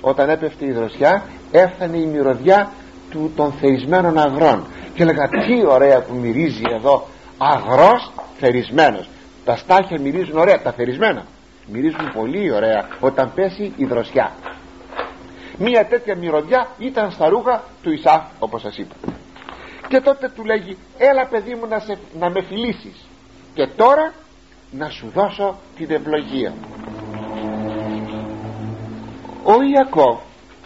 όταν έπεφτε η δροσιά έφτανε η μυρωδιά του των θερισμένων αγρών. Και έλεγα τι ωραία που μυρίζει εδώ αγρός θερισμένος. Τα στάχια μυρίζουν ωραία τα θερισμένα μυρίζουν πολύ ωραία όταν πέσει η δροσιά. Μία τέτοια μυρωδιά ήταν στα ρούχα του Ισάφ όπως σας είπα. Και τότε του λέγει έλα παιδί μου να, σε, να με φιλήσεις. Και τώρα να σου δώσω την ευλογία ο Ιακώβ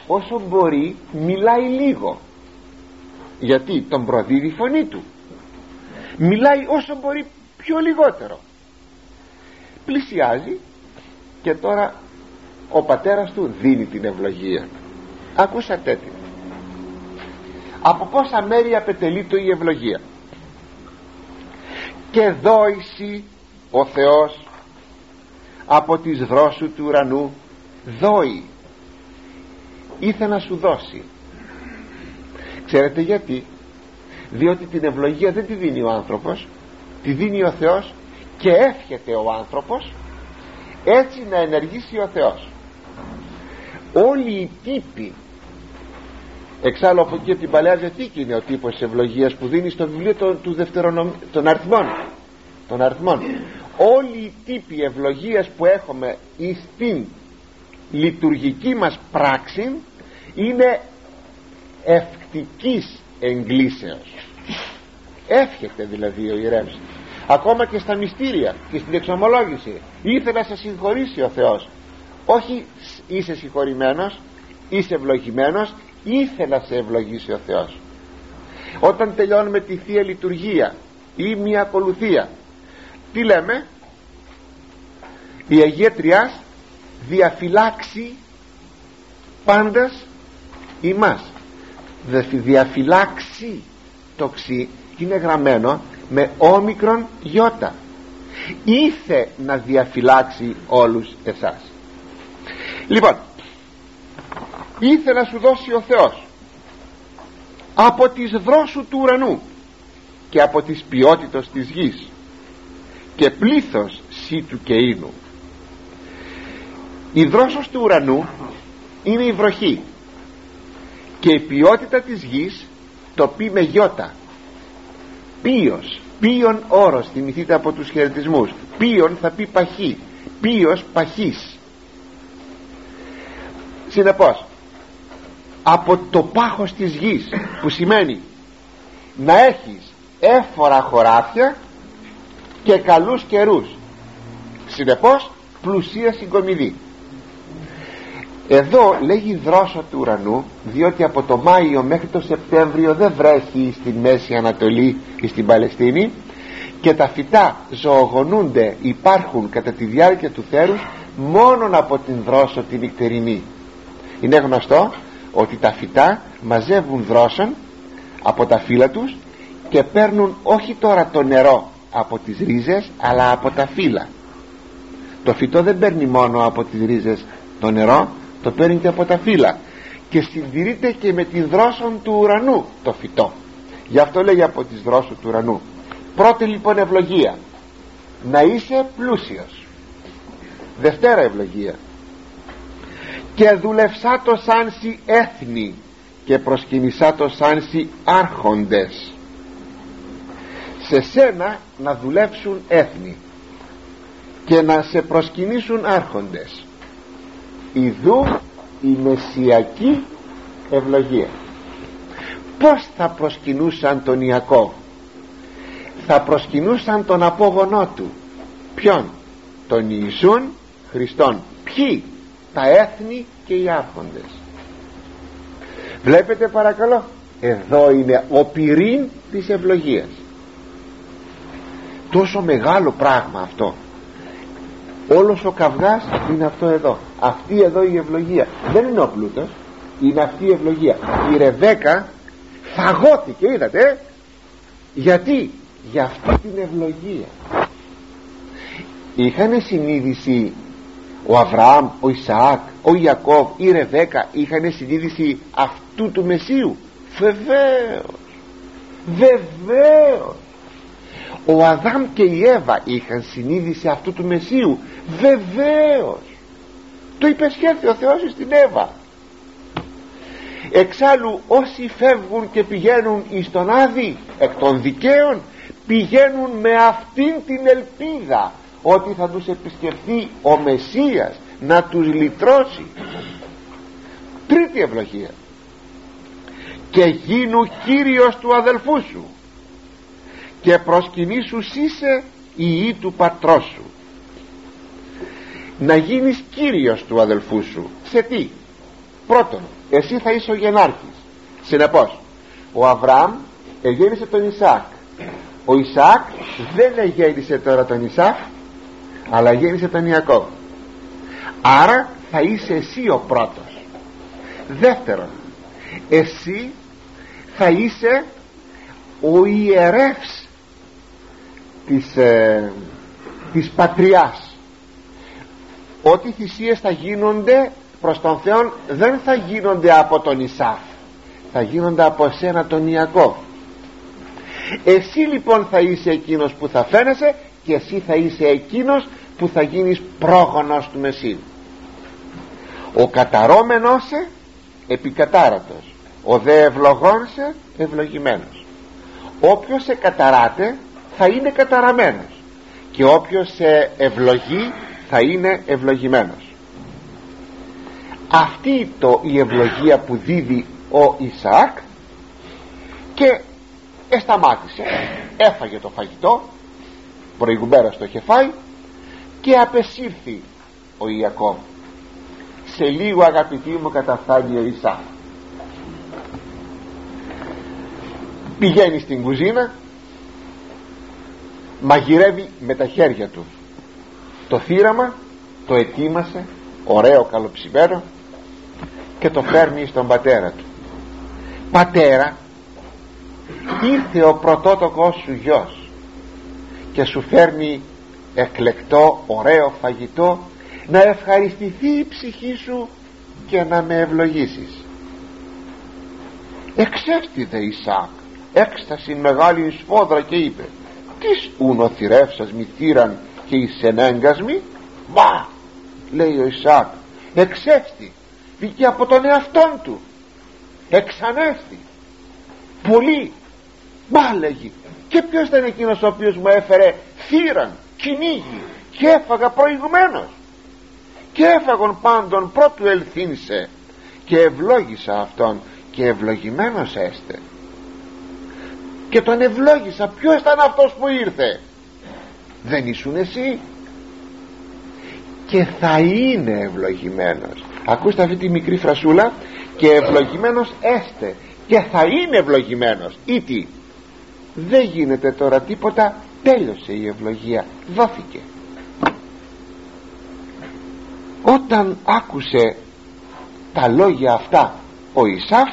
όσο μπορεί μιλάει λίγο. Γιατί τον προδίδει η φωνή του. Μιλάει όσο μπορεί πιο λιγότερο. Πλησιάζει και τώρα ο πατέρας του δίνει την ευλογία ακούσατε τι από πόσα μέρη απετελεί το η ευλογία; Και δόηση ο Θεός από τις δρόσου του ουρανού. Δόει ήθελε να σου δώσει. Ξέρετε γιατί; Διότι την ευλογία δεν τη δίνει ο άνθρωπος. Τη δίνει ο Θεός και εύχεται ο άνθρωπος έτσι να ενεργήσει ο Θεός. Όλοι οι τύποι εξάλλου από εκεί την Παλαιά Διαθήκη είναι ο τύπος της ευλογίας που δίνει στο βιβλίο του, του των αριθμών. Των αριθμών. Όλοι οι τύποι ευλογίας που έχουμε στην λειτουργική μας πράξη είναι ευκτικής εγκλήσεως. Εύχεται δηλαδή ο ιερεύς ακόμα και στα μυστήρια και στην εξομολόγηση. Ήθελε να σε συγχωρήσει ο Θεός. Όχι είσαι συγχωρημένος είσαι ευλογημένος ήθελε να σε ευλογήσει ο Θεός. Όταν τελειώνουμε τη Θεία Λειτουργία ή μια ακολουθία τι λέμε; Η Αγία Τριάς διαφυλάξει πάντας ημάς. Διαφυλάξει το ξύ είναι γραμμένο με όμικρον γιώτα. Ήθε να διαφυλάξει όλους εσάς. Λοιπόν ήθε να σου δώσει ο Θεός από τις δρόσου του ουρανού και από τις ποιότητες της γης και πλήθος σύ του και ίνου. Η δρόσος του ουρανού είναι η βροχή και η ποιότητα της γης το πει με γιώτα. Ποιος ποιον όρος θυμηθείτε από τους χαιρετισμούς; Ποιον θα πει παχύ; Ποιος παχής συνεπώς από το πάχος της γης που σημαίνει να έχεις έφορα χωράφια και καλούς καιρούς. Συνεπώς πλουσία συγκομιδή εδώ λέγει δρόσο του ουρανού διότι από το Μάιο μέχρι το Σεπτέμβριο δεν βρέχει στη Μέση Ανατολή ή στην Παλαιστίνη και τα φυτά ζωογονούνται υπάρχουν κατά τη διάρκεια του θέρους μόνον από την δρόσο την νυχτερινή. Είναι γνωστό ότι τα φυτά μαζεύουν δρόσον από τα φύλλα τους και παίρνουν όχι τώρα το νερό από τις ρίζες αλλά από τα φύλλα. Το φυτό δεν παίρνει μόνο από τις ρίζες το νερό το παίρνει και από τα φύλλα και συντηρείται και με τη δρόσον του ουρανού το φυτό. Γι' αυτό λέει από τις δρόσους του ουρανού. Πρώτη λοιπόν ευλογία να είσαι πλούσιος. Δευτέρα ευλογία και δουλευσά το σαν σι έθνη και προσκυνησά το σαν σι άρχοντες. Σε σένα να δουλέψουν έθνη και να σε προσκυνήσουν άρχοντες ιδού η μεσιακή ευλογία. Πως θα προσκυνούσαν τον Ιακώβ θα προσκυνούσαν τον απόγονό του. Ποιον; Τον Ιησούν Χριστόν. Ποιοι; Τα έθνη και οι άρχοντες. Βλέπετε παρακαλώ εδώ είναι ο πυρήν της ευλογίας. Τόσο μεγάλο πράγμα αυτό όλος ο καυγάς είναι αυτό εδώ. Αυτή εδώ η ευλογία. Δεν είναι ο πλούτος. Είναι αυτή η ευλογία. Η Ρεβέκα φαγώθηκε είδατε. Γιατί; Για αυτή την ευλογία. Είχαν συνείδηση ο Αβραάμ, ο Ισαάκ, ο Ιακώβ, η Ρεβέκα είχαν συνείδηση αυτού του Μεσίου βεβαίως. Βεβαίως. Ο Αδάμ και η Εύα είχαν συνείδηση αυτού του Μεσίου βεβαίως. Το υπεσχέθη ο Θεός στην Εύα. Εξάλλου όσοι φεύγουν και πηγαίνουν εις τον Άδη εκ των δικαίων πηγαίνουν με αυτήν την ελπίδα ότι θα τους επισκεφθεί ο Μεσσίας να τους λυτρώσει. Τρίτη ευλογία. Και γίνου Κύριος του αδελφού σου και προσκυνήσου είσαι η ή του πατρός σου να γίνεις Κύριος του αδελφού σου. Σε τι; Πρώτον εσύ θα είσαι ο γενάρχης. Συνεπώς ο Αβραάμ εγέννησε τον Ισάκ ο Ισάκ δεν εγέννησε τώρα τον Ισάκ αλλά γέννησε τον Ιακώβ. Άρα θα είσαι εσύ ο πρώτος. Δεύτερον εσύ θα είσαι ο ιερεύς της, ε, της πατριάς ό,τι θυσίες θα γίνονται προς τον Θεό δεν θα γίνονται από τον Ισάφ. Θα γίνονται από εσένα τον Ιακώβ. Εσύ λοιπόν θα είσαι εκείνος που θα φαίνεσαι και εσύ θα είσαι εκείνος που θα γίνεις πρόγονος του Μεσίου ο καταρώμενος σε επικατάρατος. Ο δε ευλογών σε ευλογημένος. Όποιος σε καταράτε θα είναι καταραμένος. Και όποιος σε ευλογεί θα είναι ευλογημένος. Αυτή το η ευλογία που δίδει ο Ισαάκ και εσταμάτησε. Έφαγε το φαγητό προηγουμένως το είχε φάει και απεσύρθη ο Ιακώβ. Σε λίγο αγαπητοί μου καταφτάνει ο Ισαάκ. Πηγαίνει στην κουζίνα μαγειρεύει με τα χέρια του το θύραμα το ετοίμασε ωραίο καλοψημένο και το φέρνει στον πατέρα του. Πατέρα ήρθε ο πρωτότοκος σου γιος και σου φέρνει εκλεκτό ωραίο φαγητό να ευχαριστηθεί η ψυχή σου και να με ευλογήσεις εξέφτηδε Ισάκ έκσταση μεγάλη σφόδρα και είπε τις ούνο θηρεύσας μη θύραν και εις ενέγκασμοι μα λέει ο Ισάκ εξέφτη βγήκε από τον εαυτόν του εξανέστη πολύ μα λέγει και ποιος ήταν εκείνος ο οποίος μου έφερε θύραν κυνήγι και έφαγα προηγουμένως και έφαγον πάντων πρώτου ελθύνσε και ευλόγησα αυτόν και ευλογημένος έστε. Και τον ευλόγησα ποιος ήταν αυτός που ήρθε δεν ήσουν εσύ. Και θα είναι ευλογημένος. Ακούστε αυτή τη μικρή φρασούλα. Και ευλογημένος έστε. Και θα είναι ευλογημένος. Ή τι δεν γίνεται τώρα τίποτα. Τέλειωσε η ευλογία. Δόθηκε. Όταν άκουσε τα λόγια αυτά ο Ισάφ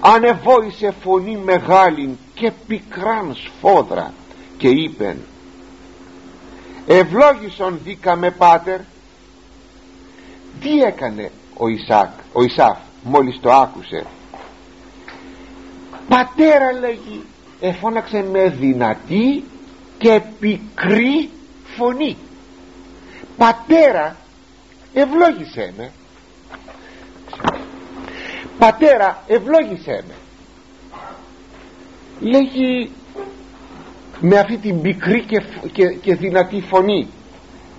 ανεβόησε φωνή μεγάλη και πικράν σφόδρα και είπεν ευλόγησον δίκαμε πάτερ τι έκανε ο Ισάκ ο Ισάφ μόλις το άκουσε. Πατέρα λέγει εφώναξε με δυνατή και πικρή φωνή. Πατέρα ευλόγησέ με πατέρα ευλόγησέ με λέγει με αυτή την πικρή και, και, και δυνατή φωνή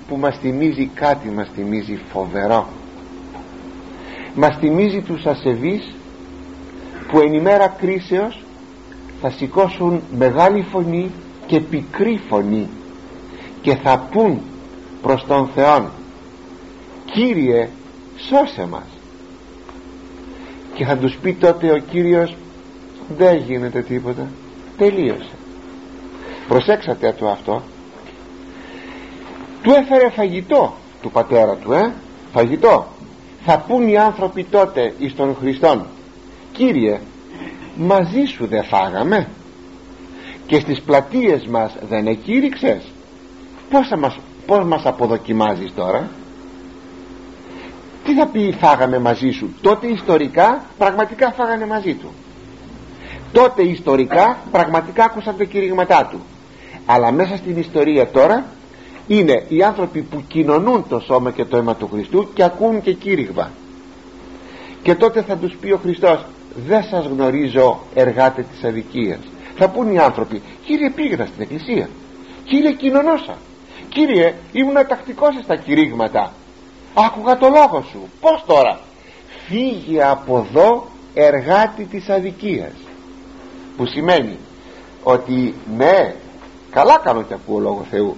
που μας θυμίζει κάτι μας θυμίζει φοβερό. Μας θυμίζει τους ασεβείς που εν ημέρα κρίσεως θα σηκώσουν μεγάλη φωνή και πικρή φωνή και θα πούν προς τον Θεό Κύριε σώσε μας και θα τους πει τότε ο Κύριος δεν γίνεται τίποτα τελείωσε προσέξατε το αυτό. Του έφερε φαγητό του πατέρα του ε. Φαγητό. Θα πούν οι άνθρωποι τότε εις τον Χριστόν Κύριε μαζί σου δεν φάγαμε και στις πλατείες μας δεν εκήρυξες. Πως, μας, πως μας αποδοκιμάζεις τώρα; Τι θα πει φάγαμε μαζί σου τότε ιστορικά πραγματικά φάγανε μαζί του. Τότε ιστορικά πραγματικά άκουσαν τα κηρύγματά του αλλά μέσα στην ιστορία τώρα είναι οι άνθρωποι που κοινωνούν το σώμα και το αίμα του Χριστού και ακούν και κήρυγμα. Και τότε θα τους πει ο Χριστός δεν σας γνωρίζω εργάτε της αδικίας θα πούν οι άνθρωποι κύριε πήγαινα στην εκκλησία. Κύριε κοινωνώσα κύριε ήμουν τακτικός στα κηρύγματα. Άκουγα το λόγο σου. Πως τώρα; Φύγε από εδώ εργάτη της αδικίας που σημαίνει ότι ναι καλά κάνω και ακούω λόγο Θεού.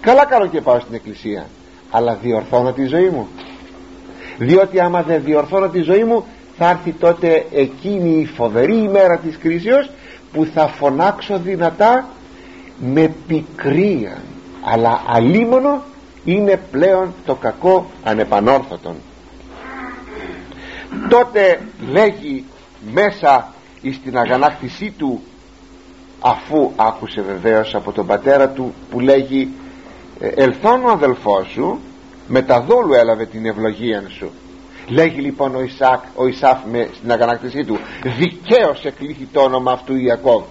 Καλά κάνω και πάω στην εκκλησία. Αλλά διορθώνω τη ζωή μου. Διότι άμα δεν διορθώνω τη ζωή μου θα έρθει τότε εκείνη η φοβερή ημέρα της κρίσεως που θα φωνάξω δυνατά με πικρία. Αλλά αλίμονο είναι πλέον το κακό ανεπανόρθωτον. Τότε λέγει μέσα στην αγανάκτησή του αφού άκουσε βεβαίως από τον πατέρα του που λέγει «Ε, ελθόν ο αδελφός σου με τα δόλου έλαβε την ευλογία σου λέγει λοιπόν ο, Ισάκ, ο Ισάφ με, στην αγανάκτησή του δικαίως εκλήθη το όνομα αυτού Ιακώβ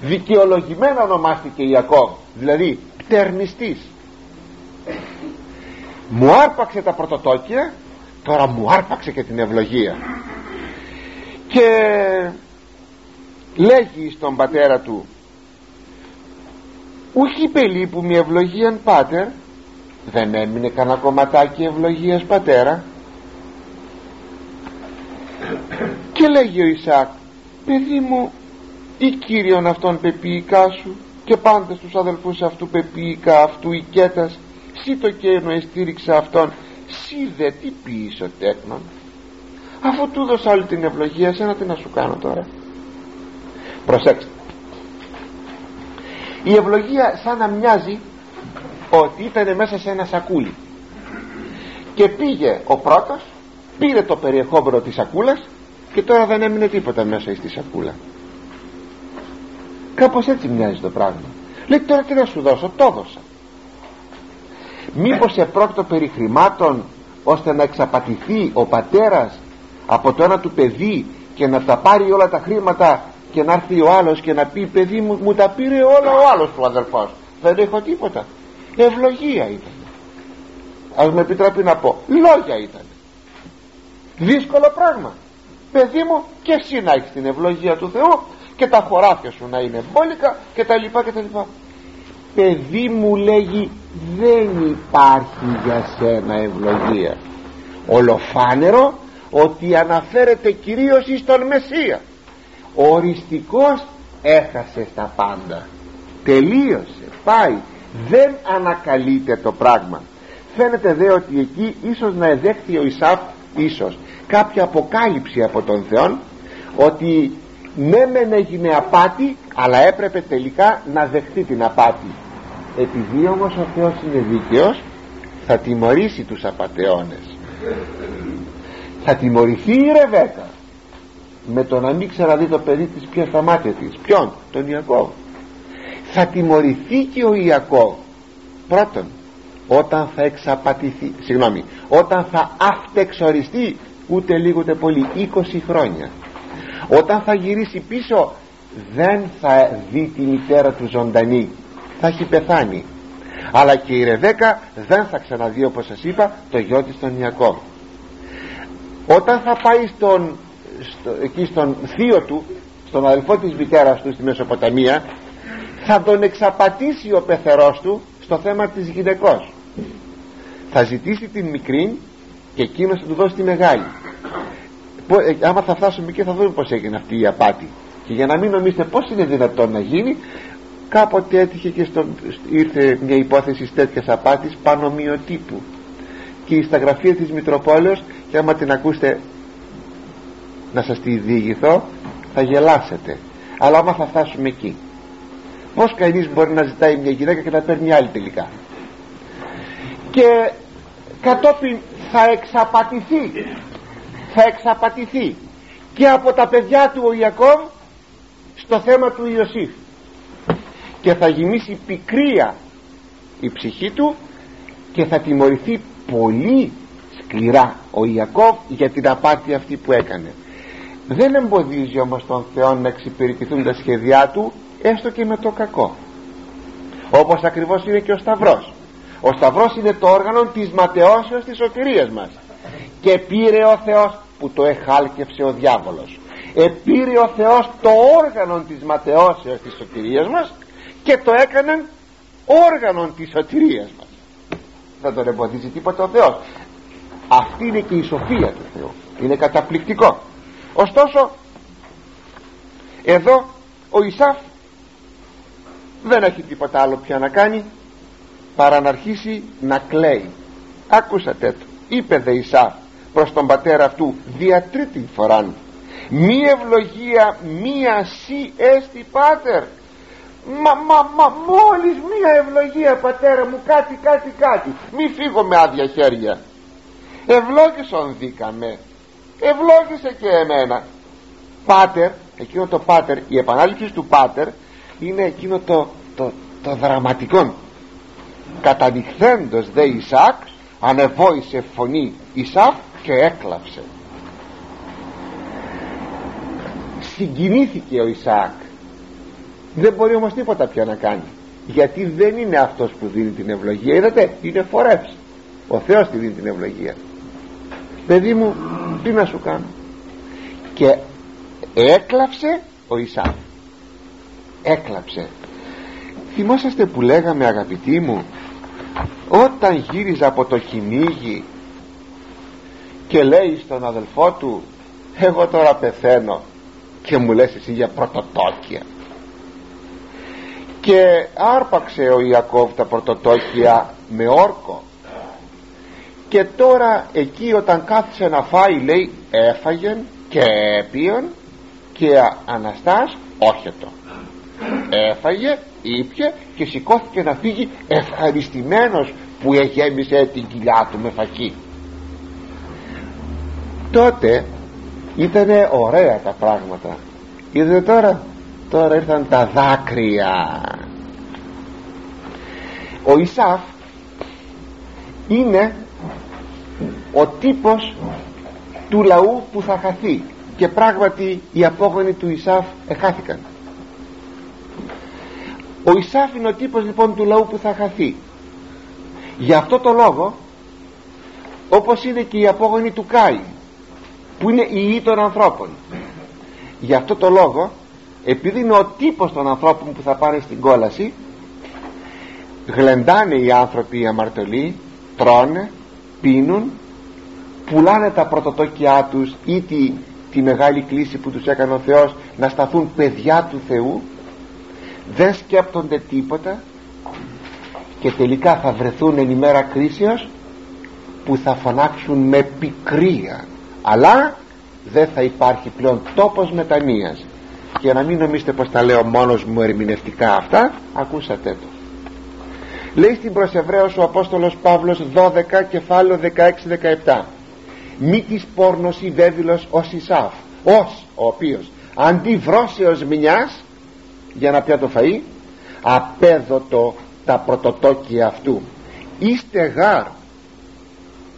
δικαιολογημένα ονομάστηκε Ιακώβ δηλαδή πτερνιστής. Μου άρπαξε τα πρωτοτόκια τώρα μου άρπαξε και την ευλογία και λέγει στον πατέρα του ούχι πελί που μη ευλογίαν πάτερ δεν έμεινε κανένα κομματάκι ευλογίας πατέρα και λέγει ο Ισάκ παιδί μου ή Κύριον αυτόν πεποιικά σου και πάντα στους αδελφούς αυτού πεποιικά αυτού οικέτας σύ το κένο εστήριξε αυτόν σύ δε τι ποιείς ο τέκνον. Αφού του δώσα όλη την ευλογία σένα τι να σου κάνω τώρα προσέξτε. Η ευλογία σαν να μοιάζει ότι ήταν μέσα σε ένα σακούλι. Και πήγε ο πρώτος πήρε το περιεχόμενο της σακούλας και τώρα δεν έμεινε τίποτα μέσα στη σακούλα. Κάπως έτσι μοιάζει το πράγμα. Λέει τώρα τι να σου δώσω το έδωσα. Μήπως επρόκειτο περί χρημάτων ώστε να εξαπατηθεί ο πατέρας από το ένα του παιδί και να τα πάρει όλα τα χρήματα και να έρθει ο άλλος και να πει παιδί μου μου τα πήρε όλα ο άλλος του αδελφός δεν έχω τίποτα ευλογία ήταν. Ας με επιτρέπει να πω λόγια ήταν. Δύσκολο πράγμα. Παιδί μου και εσύ να έχεις την ευλογία του Θεού και τα χωράφια σου να είναι μπόλικα και τα λοιπά και τα λοιπά παιδί μου λέγει δεν υπάρχει για σένα ευλογία. Ολοφάνερο ότι αναφέρεται κυρίως εις τον Μεσσία ο οριστικός έχασε τα πάντα. Τελείωσε πάει. Δεν ανακαλείται το πράγμα. Φαίνεται δε ότι εκεί ίσως να εδέχθη ο Ισάφ ίσως κάποια αποκάλυψη από τον Θεό ότι ναι μεν έγινε απάτη αλλά έπρεπε τελικά να δεχτεί την απάτη. Επειδή όμως ο Θεός είναι δίκαιος θα τιμωρήσει τους απατεώνες. Θα τιμωρηθεί η Ρεβέκα με το να μην ξαναδεί το παιδί της πια στα μάτια της; Ποιον; Τον Ιακώβ. Θα τιμωρηθεί και ο Ιακώβ. Πρώτον όταν θα εξαπατηθεί συγγνώμη όταν θα αυτεξοριστεί ούτε λίγο ούτε πολύ 20 χρόνια. Όταν θα γυρίσει πίσω δεν θα δει τη μητέρα του ζωντανή. Θα έχει πεθάνει. Αλλά και η Ρεβέκα δεν θα ξαναδεί όπως σας είπα το γιο της τον Ιακώβ. Όταν θα πάει στον, στο, εκεί στον θείο του στον αδελφό της μητέρας του στη Μεσοποταμία θα τον εξαπατήσει ο πεθερός του στο θέμα της γυναικός. Θα ζητήσει την μικρή και εκείνο θα του δώσει τη μεγάλη. Ε, άμα θα φτάσουμε και θα δούμε πως έγινε αυτή η απάτη. Και για να μην νομίζετε πως είναι δυνατόν να γίνει κάποτε έτυχε και στον, ήρθε μια υπόθεση τέτοιας απάτης πανομοιοτύπου και η στα γραφεία της Μητροπόλεως και άμα την ακούσετε να σας τη διηγηθώ θα γελάσετε. Αλλά άμα θα φτάσουμε εκεί πως κανείς μπορεί να ζητάει μια γυναίκα και να παίρνει άλλη τελικά; Και κατόπιν θα εξαπατηθεί θα εξαπατηθεί και από τα παιδιά του ο Ιακώβ στο θέμα του Ιωσήφ. Και θα γεμίσει πικρία η ψυχή του και θα τιμωρηθεί πολύ σκληρά ο Ιακώβ για την απάτη αυτή που έκανε δεν εμποδίζει όμως τον Θεό να εξυπηρετηθούν τα σχέδιά του έστω και με το κακό. Όπως ακριβώς είναι και ο Σταυρός. Ο Σταυρός είναι το όργανο της ματαιώσεως της σωτηρίας μας. Και πήρε ο Θεός που το εχάλκευσε ο διάβολος. Επήρε ο Θεός το όργανο της ματαιώσεως της σωτηρίας μας και το έκανε όργανο της σωτηρίας μας. Δεν τον εμποδίζει τίποτα ο Θεός. Αυτή είναι και η σοφία του Θεού. Είναι καταπληκτικό ωστόσο εδώ ο Ισάφ δεν έχει τίποτα άλλο πια να κάνει παρά να αρχίσει να κλαίει. Άκουσατε το. Είπε δε Ισάφ προς τον πατέρα αυτού δια τρίτη φορά μη ευλογία μία σύ έστι πάτερ. Μα, μα, μα μόλις μία ευλογία πατέρα μου κάτι κάτι κάτι. Μη φύγω με άδεια χέρια. Ευλόγησον δίκαμε ευλόγησε και εμένα. Πάτερ εκείνο το πάτερ η επανάληψη του πάτερ είναι εκείνο το, το, το δραματικό. Καταδειχθέντος δε Ισάκ ανεβόησε φωνή Ισάκ και έκλαψε συγκινήθηκε ο Ισάκ. Δεν μπορεί όμως τίποτα πια να κάνει γιατί δεν είναι αυτός που δίνει την ευλογία. Είδατε είναι φορεύς ο Θεός τη δίνει την ευλογία παιδί μου τι να σου κάνω. Και έκλαψε ο Ισάκ έκλαψε. Θυμόσαστε που λέγαμε αγαπητοί μου όταν γύριζε από το κυνήγι και λέει στον αδελφό του εγώ τώρα πεθαίνω και μου λες εσύ για πρωτοτόκια. Και άρπαξε ο Ιακώβ τα πρωτοτόκια με όρκο και τώρα εκεί όταν κάθισε να φάει λέει έφαγε και έπιον και Αναστάς όχετο. Έφαγε, ήπια και σηκώθηκε να φύγει ευχαριστημένος που εγέμισε την κοιλιά του με φακή. Τότε ήταν ωραία τα πράγματα. Είδε τώρα τώρα ήρθαν τα δάκρυα. Ο Ισάφ είναι ο τύπος του λαού που θα χαθεί. Και πράγματι οι απόγονοι του Ισάφ εχάθηκαν. Ο Ισάφ είναι ο τύπος λοιπόν του λαού που θα χαθεί. Γι' αυτό το λόγο όπως είναι και οι απόγονοι του Κάι που είναι οι ή των ανθρώπων. Γι' αυτό το λόγο επειδή είναι ο τύπος των ανθρώπων που θα πάνε στην κόλαση γλεντάνε οι άνθρωποι οι αμαρτωλοί τρώνε, πίνουν πουλάνε τα πρωτοτόκια τους ή τη, τη μεγάλη κλίση που τους έκανε ο Θεός να σταθούν παιδιά του Θεού δεν σκέπτονται τίποτα και τελικά θα βρεθούν εν ημέρα κρίσεως που θα φωνάξουν με πικρία. Αλλά δεν θα υπάρχει πλέον τόπος μετανοίας. Και να μην νομίζετε πως τα λέω μόνος μου ερμηνευτικά αυτά ακούσατε το. Λέει στην προς Εβραίος ο Απόστολος Παύλος 12 κεφάλαιο 16-17 μη της πόρνος η βέβυλος ως Ισάφ ως ο οποίος αντί βρώσεως μιας για να πια το φαΐ απέδωτο τα πρωτοτόκια αυτού. Είστε γάρ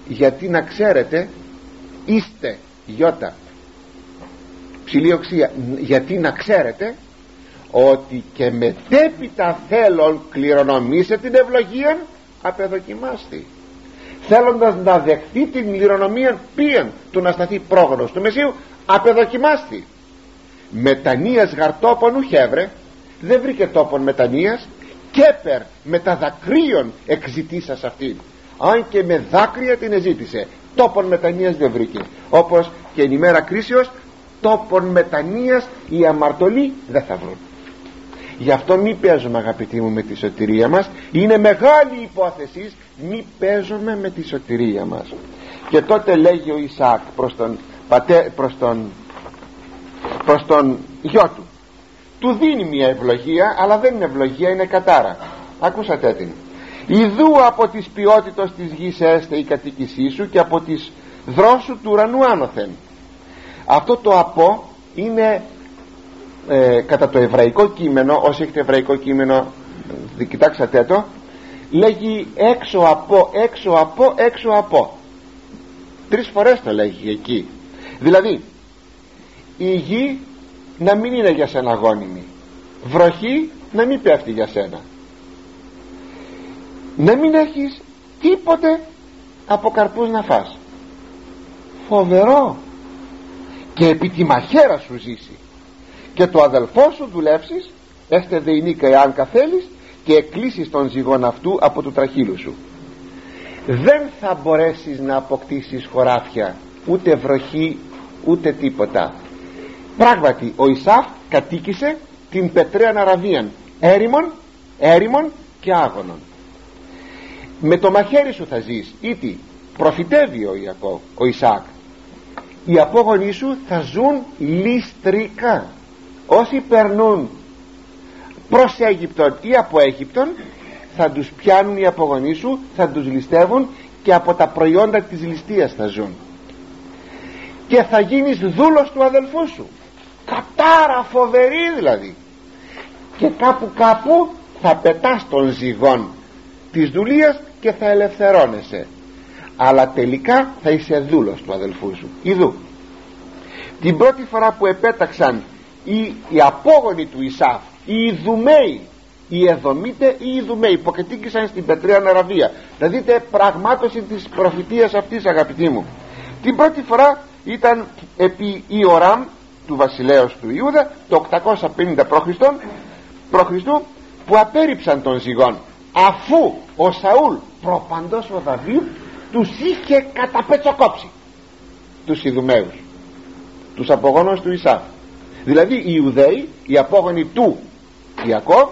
γιατί να ξέρετε είστε γιώτα. Ψηλή οξία γιατί να ξέρετε ότι και μετέπειτα θέλων κληρονομήσε την ευλογία απεδοκιμάστη θέλοντας να δεχθεί την κληρονομία ποιον του να σταθεί πρόγονος του Μεσίου απεδοκιμάστη. Μετανοίας γαρτόπονου χεύρε δεν βρήκε τόπον μετανοίας κέπερ με τα δακρύων εξητήσας αυτήν. Αν και με δάκρυα την εζήτησε τόπον μετανοίας δεν βρήκε. Όπως και εν ημέρα κρίσεως τόπον μετανοίας οι αμαρτωλοί δεν θα βρουν γι' αυτό μη παίζουμε αγαπητοί μου με τη σωτηρία μας. Είναι μεγάλη υπόθεση μη παίζουμε με τη σωτηρία μας. Και τότε λέγει ο Ισaac προς τον, πατέ, προς τον, προς τον γιο του. Του δίνει μια ευλογία αλλά δεν είναι ευλογία είναι κατάρα. Ακούσατε την. Ιδού από τις ποιότητες της γης έστε η κατοίκησή σου και από τις δρόσου του ουρανού άνωθεν αυτό το από είναι ε, κατά το εβραϊκό κείμενο όσοι έχετε εβραϊκό κείμενο κοιτάξατε το λέγει έξω από έξω από έξω από. Τρεις φορές το λέγει εκεί. Δηλαδή η γη να μην είναι για σένα γόνιμη. Βροχή να μην πέφτει για σένα. Να μην έχεις τίποτε από καρπούς να φας. Φοβερό. Και επί τη μαχαίρα σου ζήσει και το αδελφό σου δουλεύσεις έστε δεηνίκα εάν καθέλεις και εκκλείσεις τον ζυγόν αυτού από του τραχύλου σου. Δεν θα μπορέσεις να αποκτήσεις χωράφια ούτε βροχή ούτε τίποτα. Πράγματι ο Ισάφ κατοίκησε την πετρέα Αραβίαν έρημον, έρημον και άγωνον. Με το μαχαίρι σου θα ζεις ήτι προφητεύει ο, Ιακώ, ο Ισάκ. Οι απόγονοί σου θα ζουν ληστρικά όσοι περνούν προς Αίγυπτον ή από Αίγυπτον θα τους πιάνουν οι απογονοί σου θα τους ληστεύουν και από τα προϊόντα της ληστείας θα ζουν. Και θα γίνεις δούλος του αδελφού σου. Κατάρα φοβερή δηλαδή. Και κάπου κάπου θα πετάς τον ζυγόν της δουλείας και θα ελευθερώνεσαι. Αλλά τελικά θα είσαι δούλος του αδελφού σου. Ιδού. Την πρώτη φορά που επέταξαν οι, οι απόγονοι του Ισάφ οι Ιδουμαίοι οι Εδωμίτε ή οι Ιδουμαίοι που κατοίκησαν στην Πετρέα Αραβία. Να δείτε πραγμάτωση της προφητείας αυτής αγαπητοί μου. Την πρώτη φορά ήταν επί Ιωράμ του βασιλέως του Ιούδα το 850 π.Χ. που απέρριψαν τον ζυγόν αφού ο Σαούλ προπαντός ο Δαβίδ τους είχε καταπετσοκόψει τους Ιδουμαίους τους απογόνους του Ισάφ δηλαδή οι Ιουδαίοι οι απόγονοι του Ιακώβ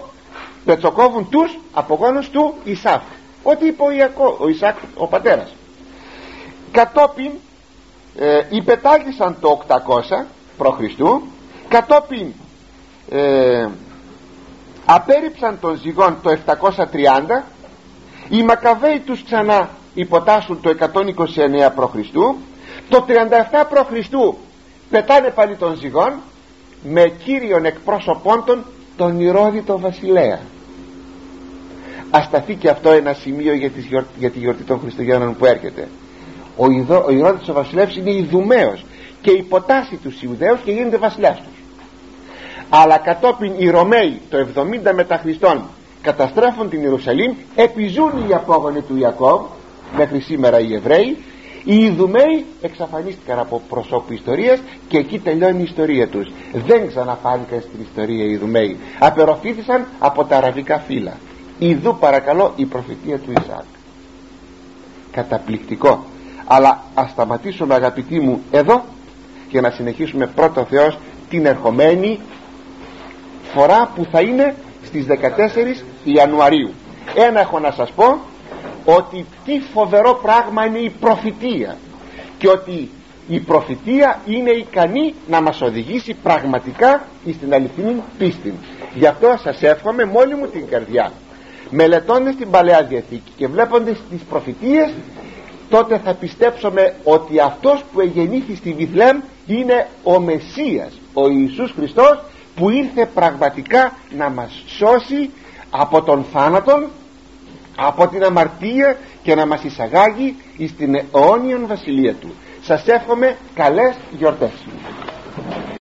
πετσοκόβουν τους απογόνους του Ισάφ ό,τι είπε ο, Ιακώ, ο Ισάκ ο πατέρας κατόπιν ε, υπετάγησαν το 800 π.Χ. κατόπιν ε, απέρριψαν τον ζυγόν το 730 οι Μακαβαίοι τους ξανά υποτάσσουν το 129 π.Χ. το 37 π.Χ. πετάνε πάλι τον ζυγόν με κύριον εκπρόσωπών των τον Ηρώδητο βασιλέα. Ας σταθεί και αυτό ένα σημείο για, τις για τη γιορτή των Χριστουγέννων που έρχεται. Ο, Ιδω, ο Ηρώδητος ο βασιλεύς είναι Ιδουμαίος και υποτάσσει τους Ιουδαίους και γίνεται βασιλιάς τους. Αλλά κατόπιν οι Ρωμαίοι το 70 μετά Χριστόν καταστρέφουν την Ιερουσαλήμ επιζούν οι απόγονοι του Ιακώβ μέχρι σήμερα οι Εβραίοι οι Ιδουμαίοι εξαφανίστηκαν από προσώπου ιστορίας και εκεί τελειώνει η ιστορία τους. Δεν ξαναφάνηκαν στην ιστορία οι Ιδουμαίοι απεροφήθησαν από τα αραβικά φύλλα. Ιδού παρακαλώ η προφητεία του Ισάκ. Καταπληκτικό. Αλλά ας σταματήσουμε αγαπητοί μου εδώ και να συνεχίσουμε πρώτο Θεός την ερχομένη φορά που θα είναι στις 14 Ιανουαρίου. Ένα έχω να σας πω ότι τι φοβερό πράγμα είναι η προφητεία και ότι η προφητεία είναι ικανή να μας οδηγήσει πραγματικά στην αληθινή πίστη. Γι' αυτό σας εύχομαι μόλι μου την καρδιά μελετώντας την Παλαιά Διαθήκη και βλέποντας τις προφητείες τότε θα πιστέψουμε ότι αυτός που εγεννήθη στη Βιθλέμ είναι ο Μεσσίας ο Ιησούς Χριστός που ήρθε πραγματικά να μας σώσει από τον θάνατον από την αμαρτία και να μας εισαγάγει στην αιώνιον βασιλεία του. Σας εύχομαι καλές γιορτές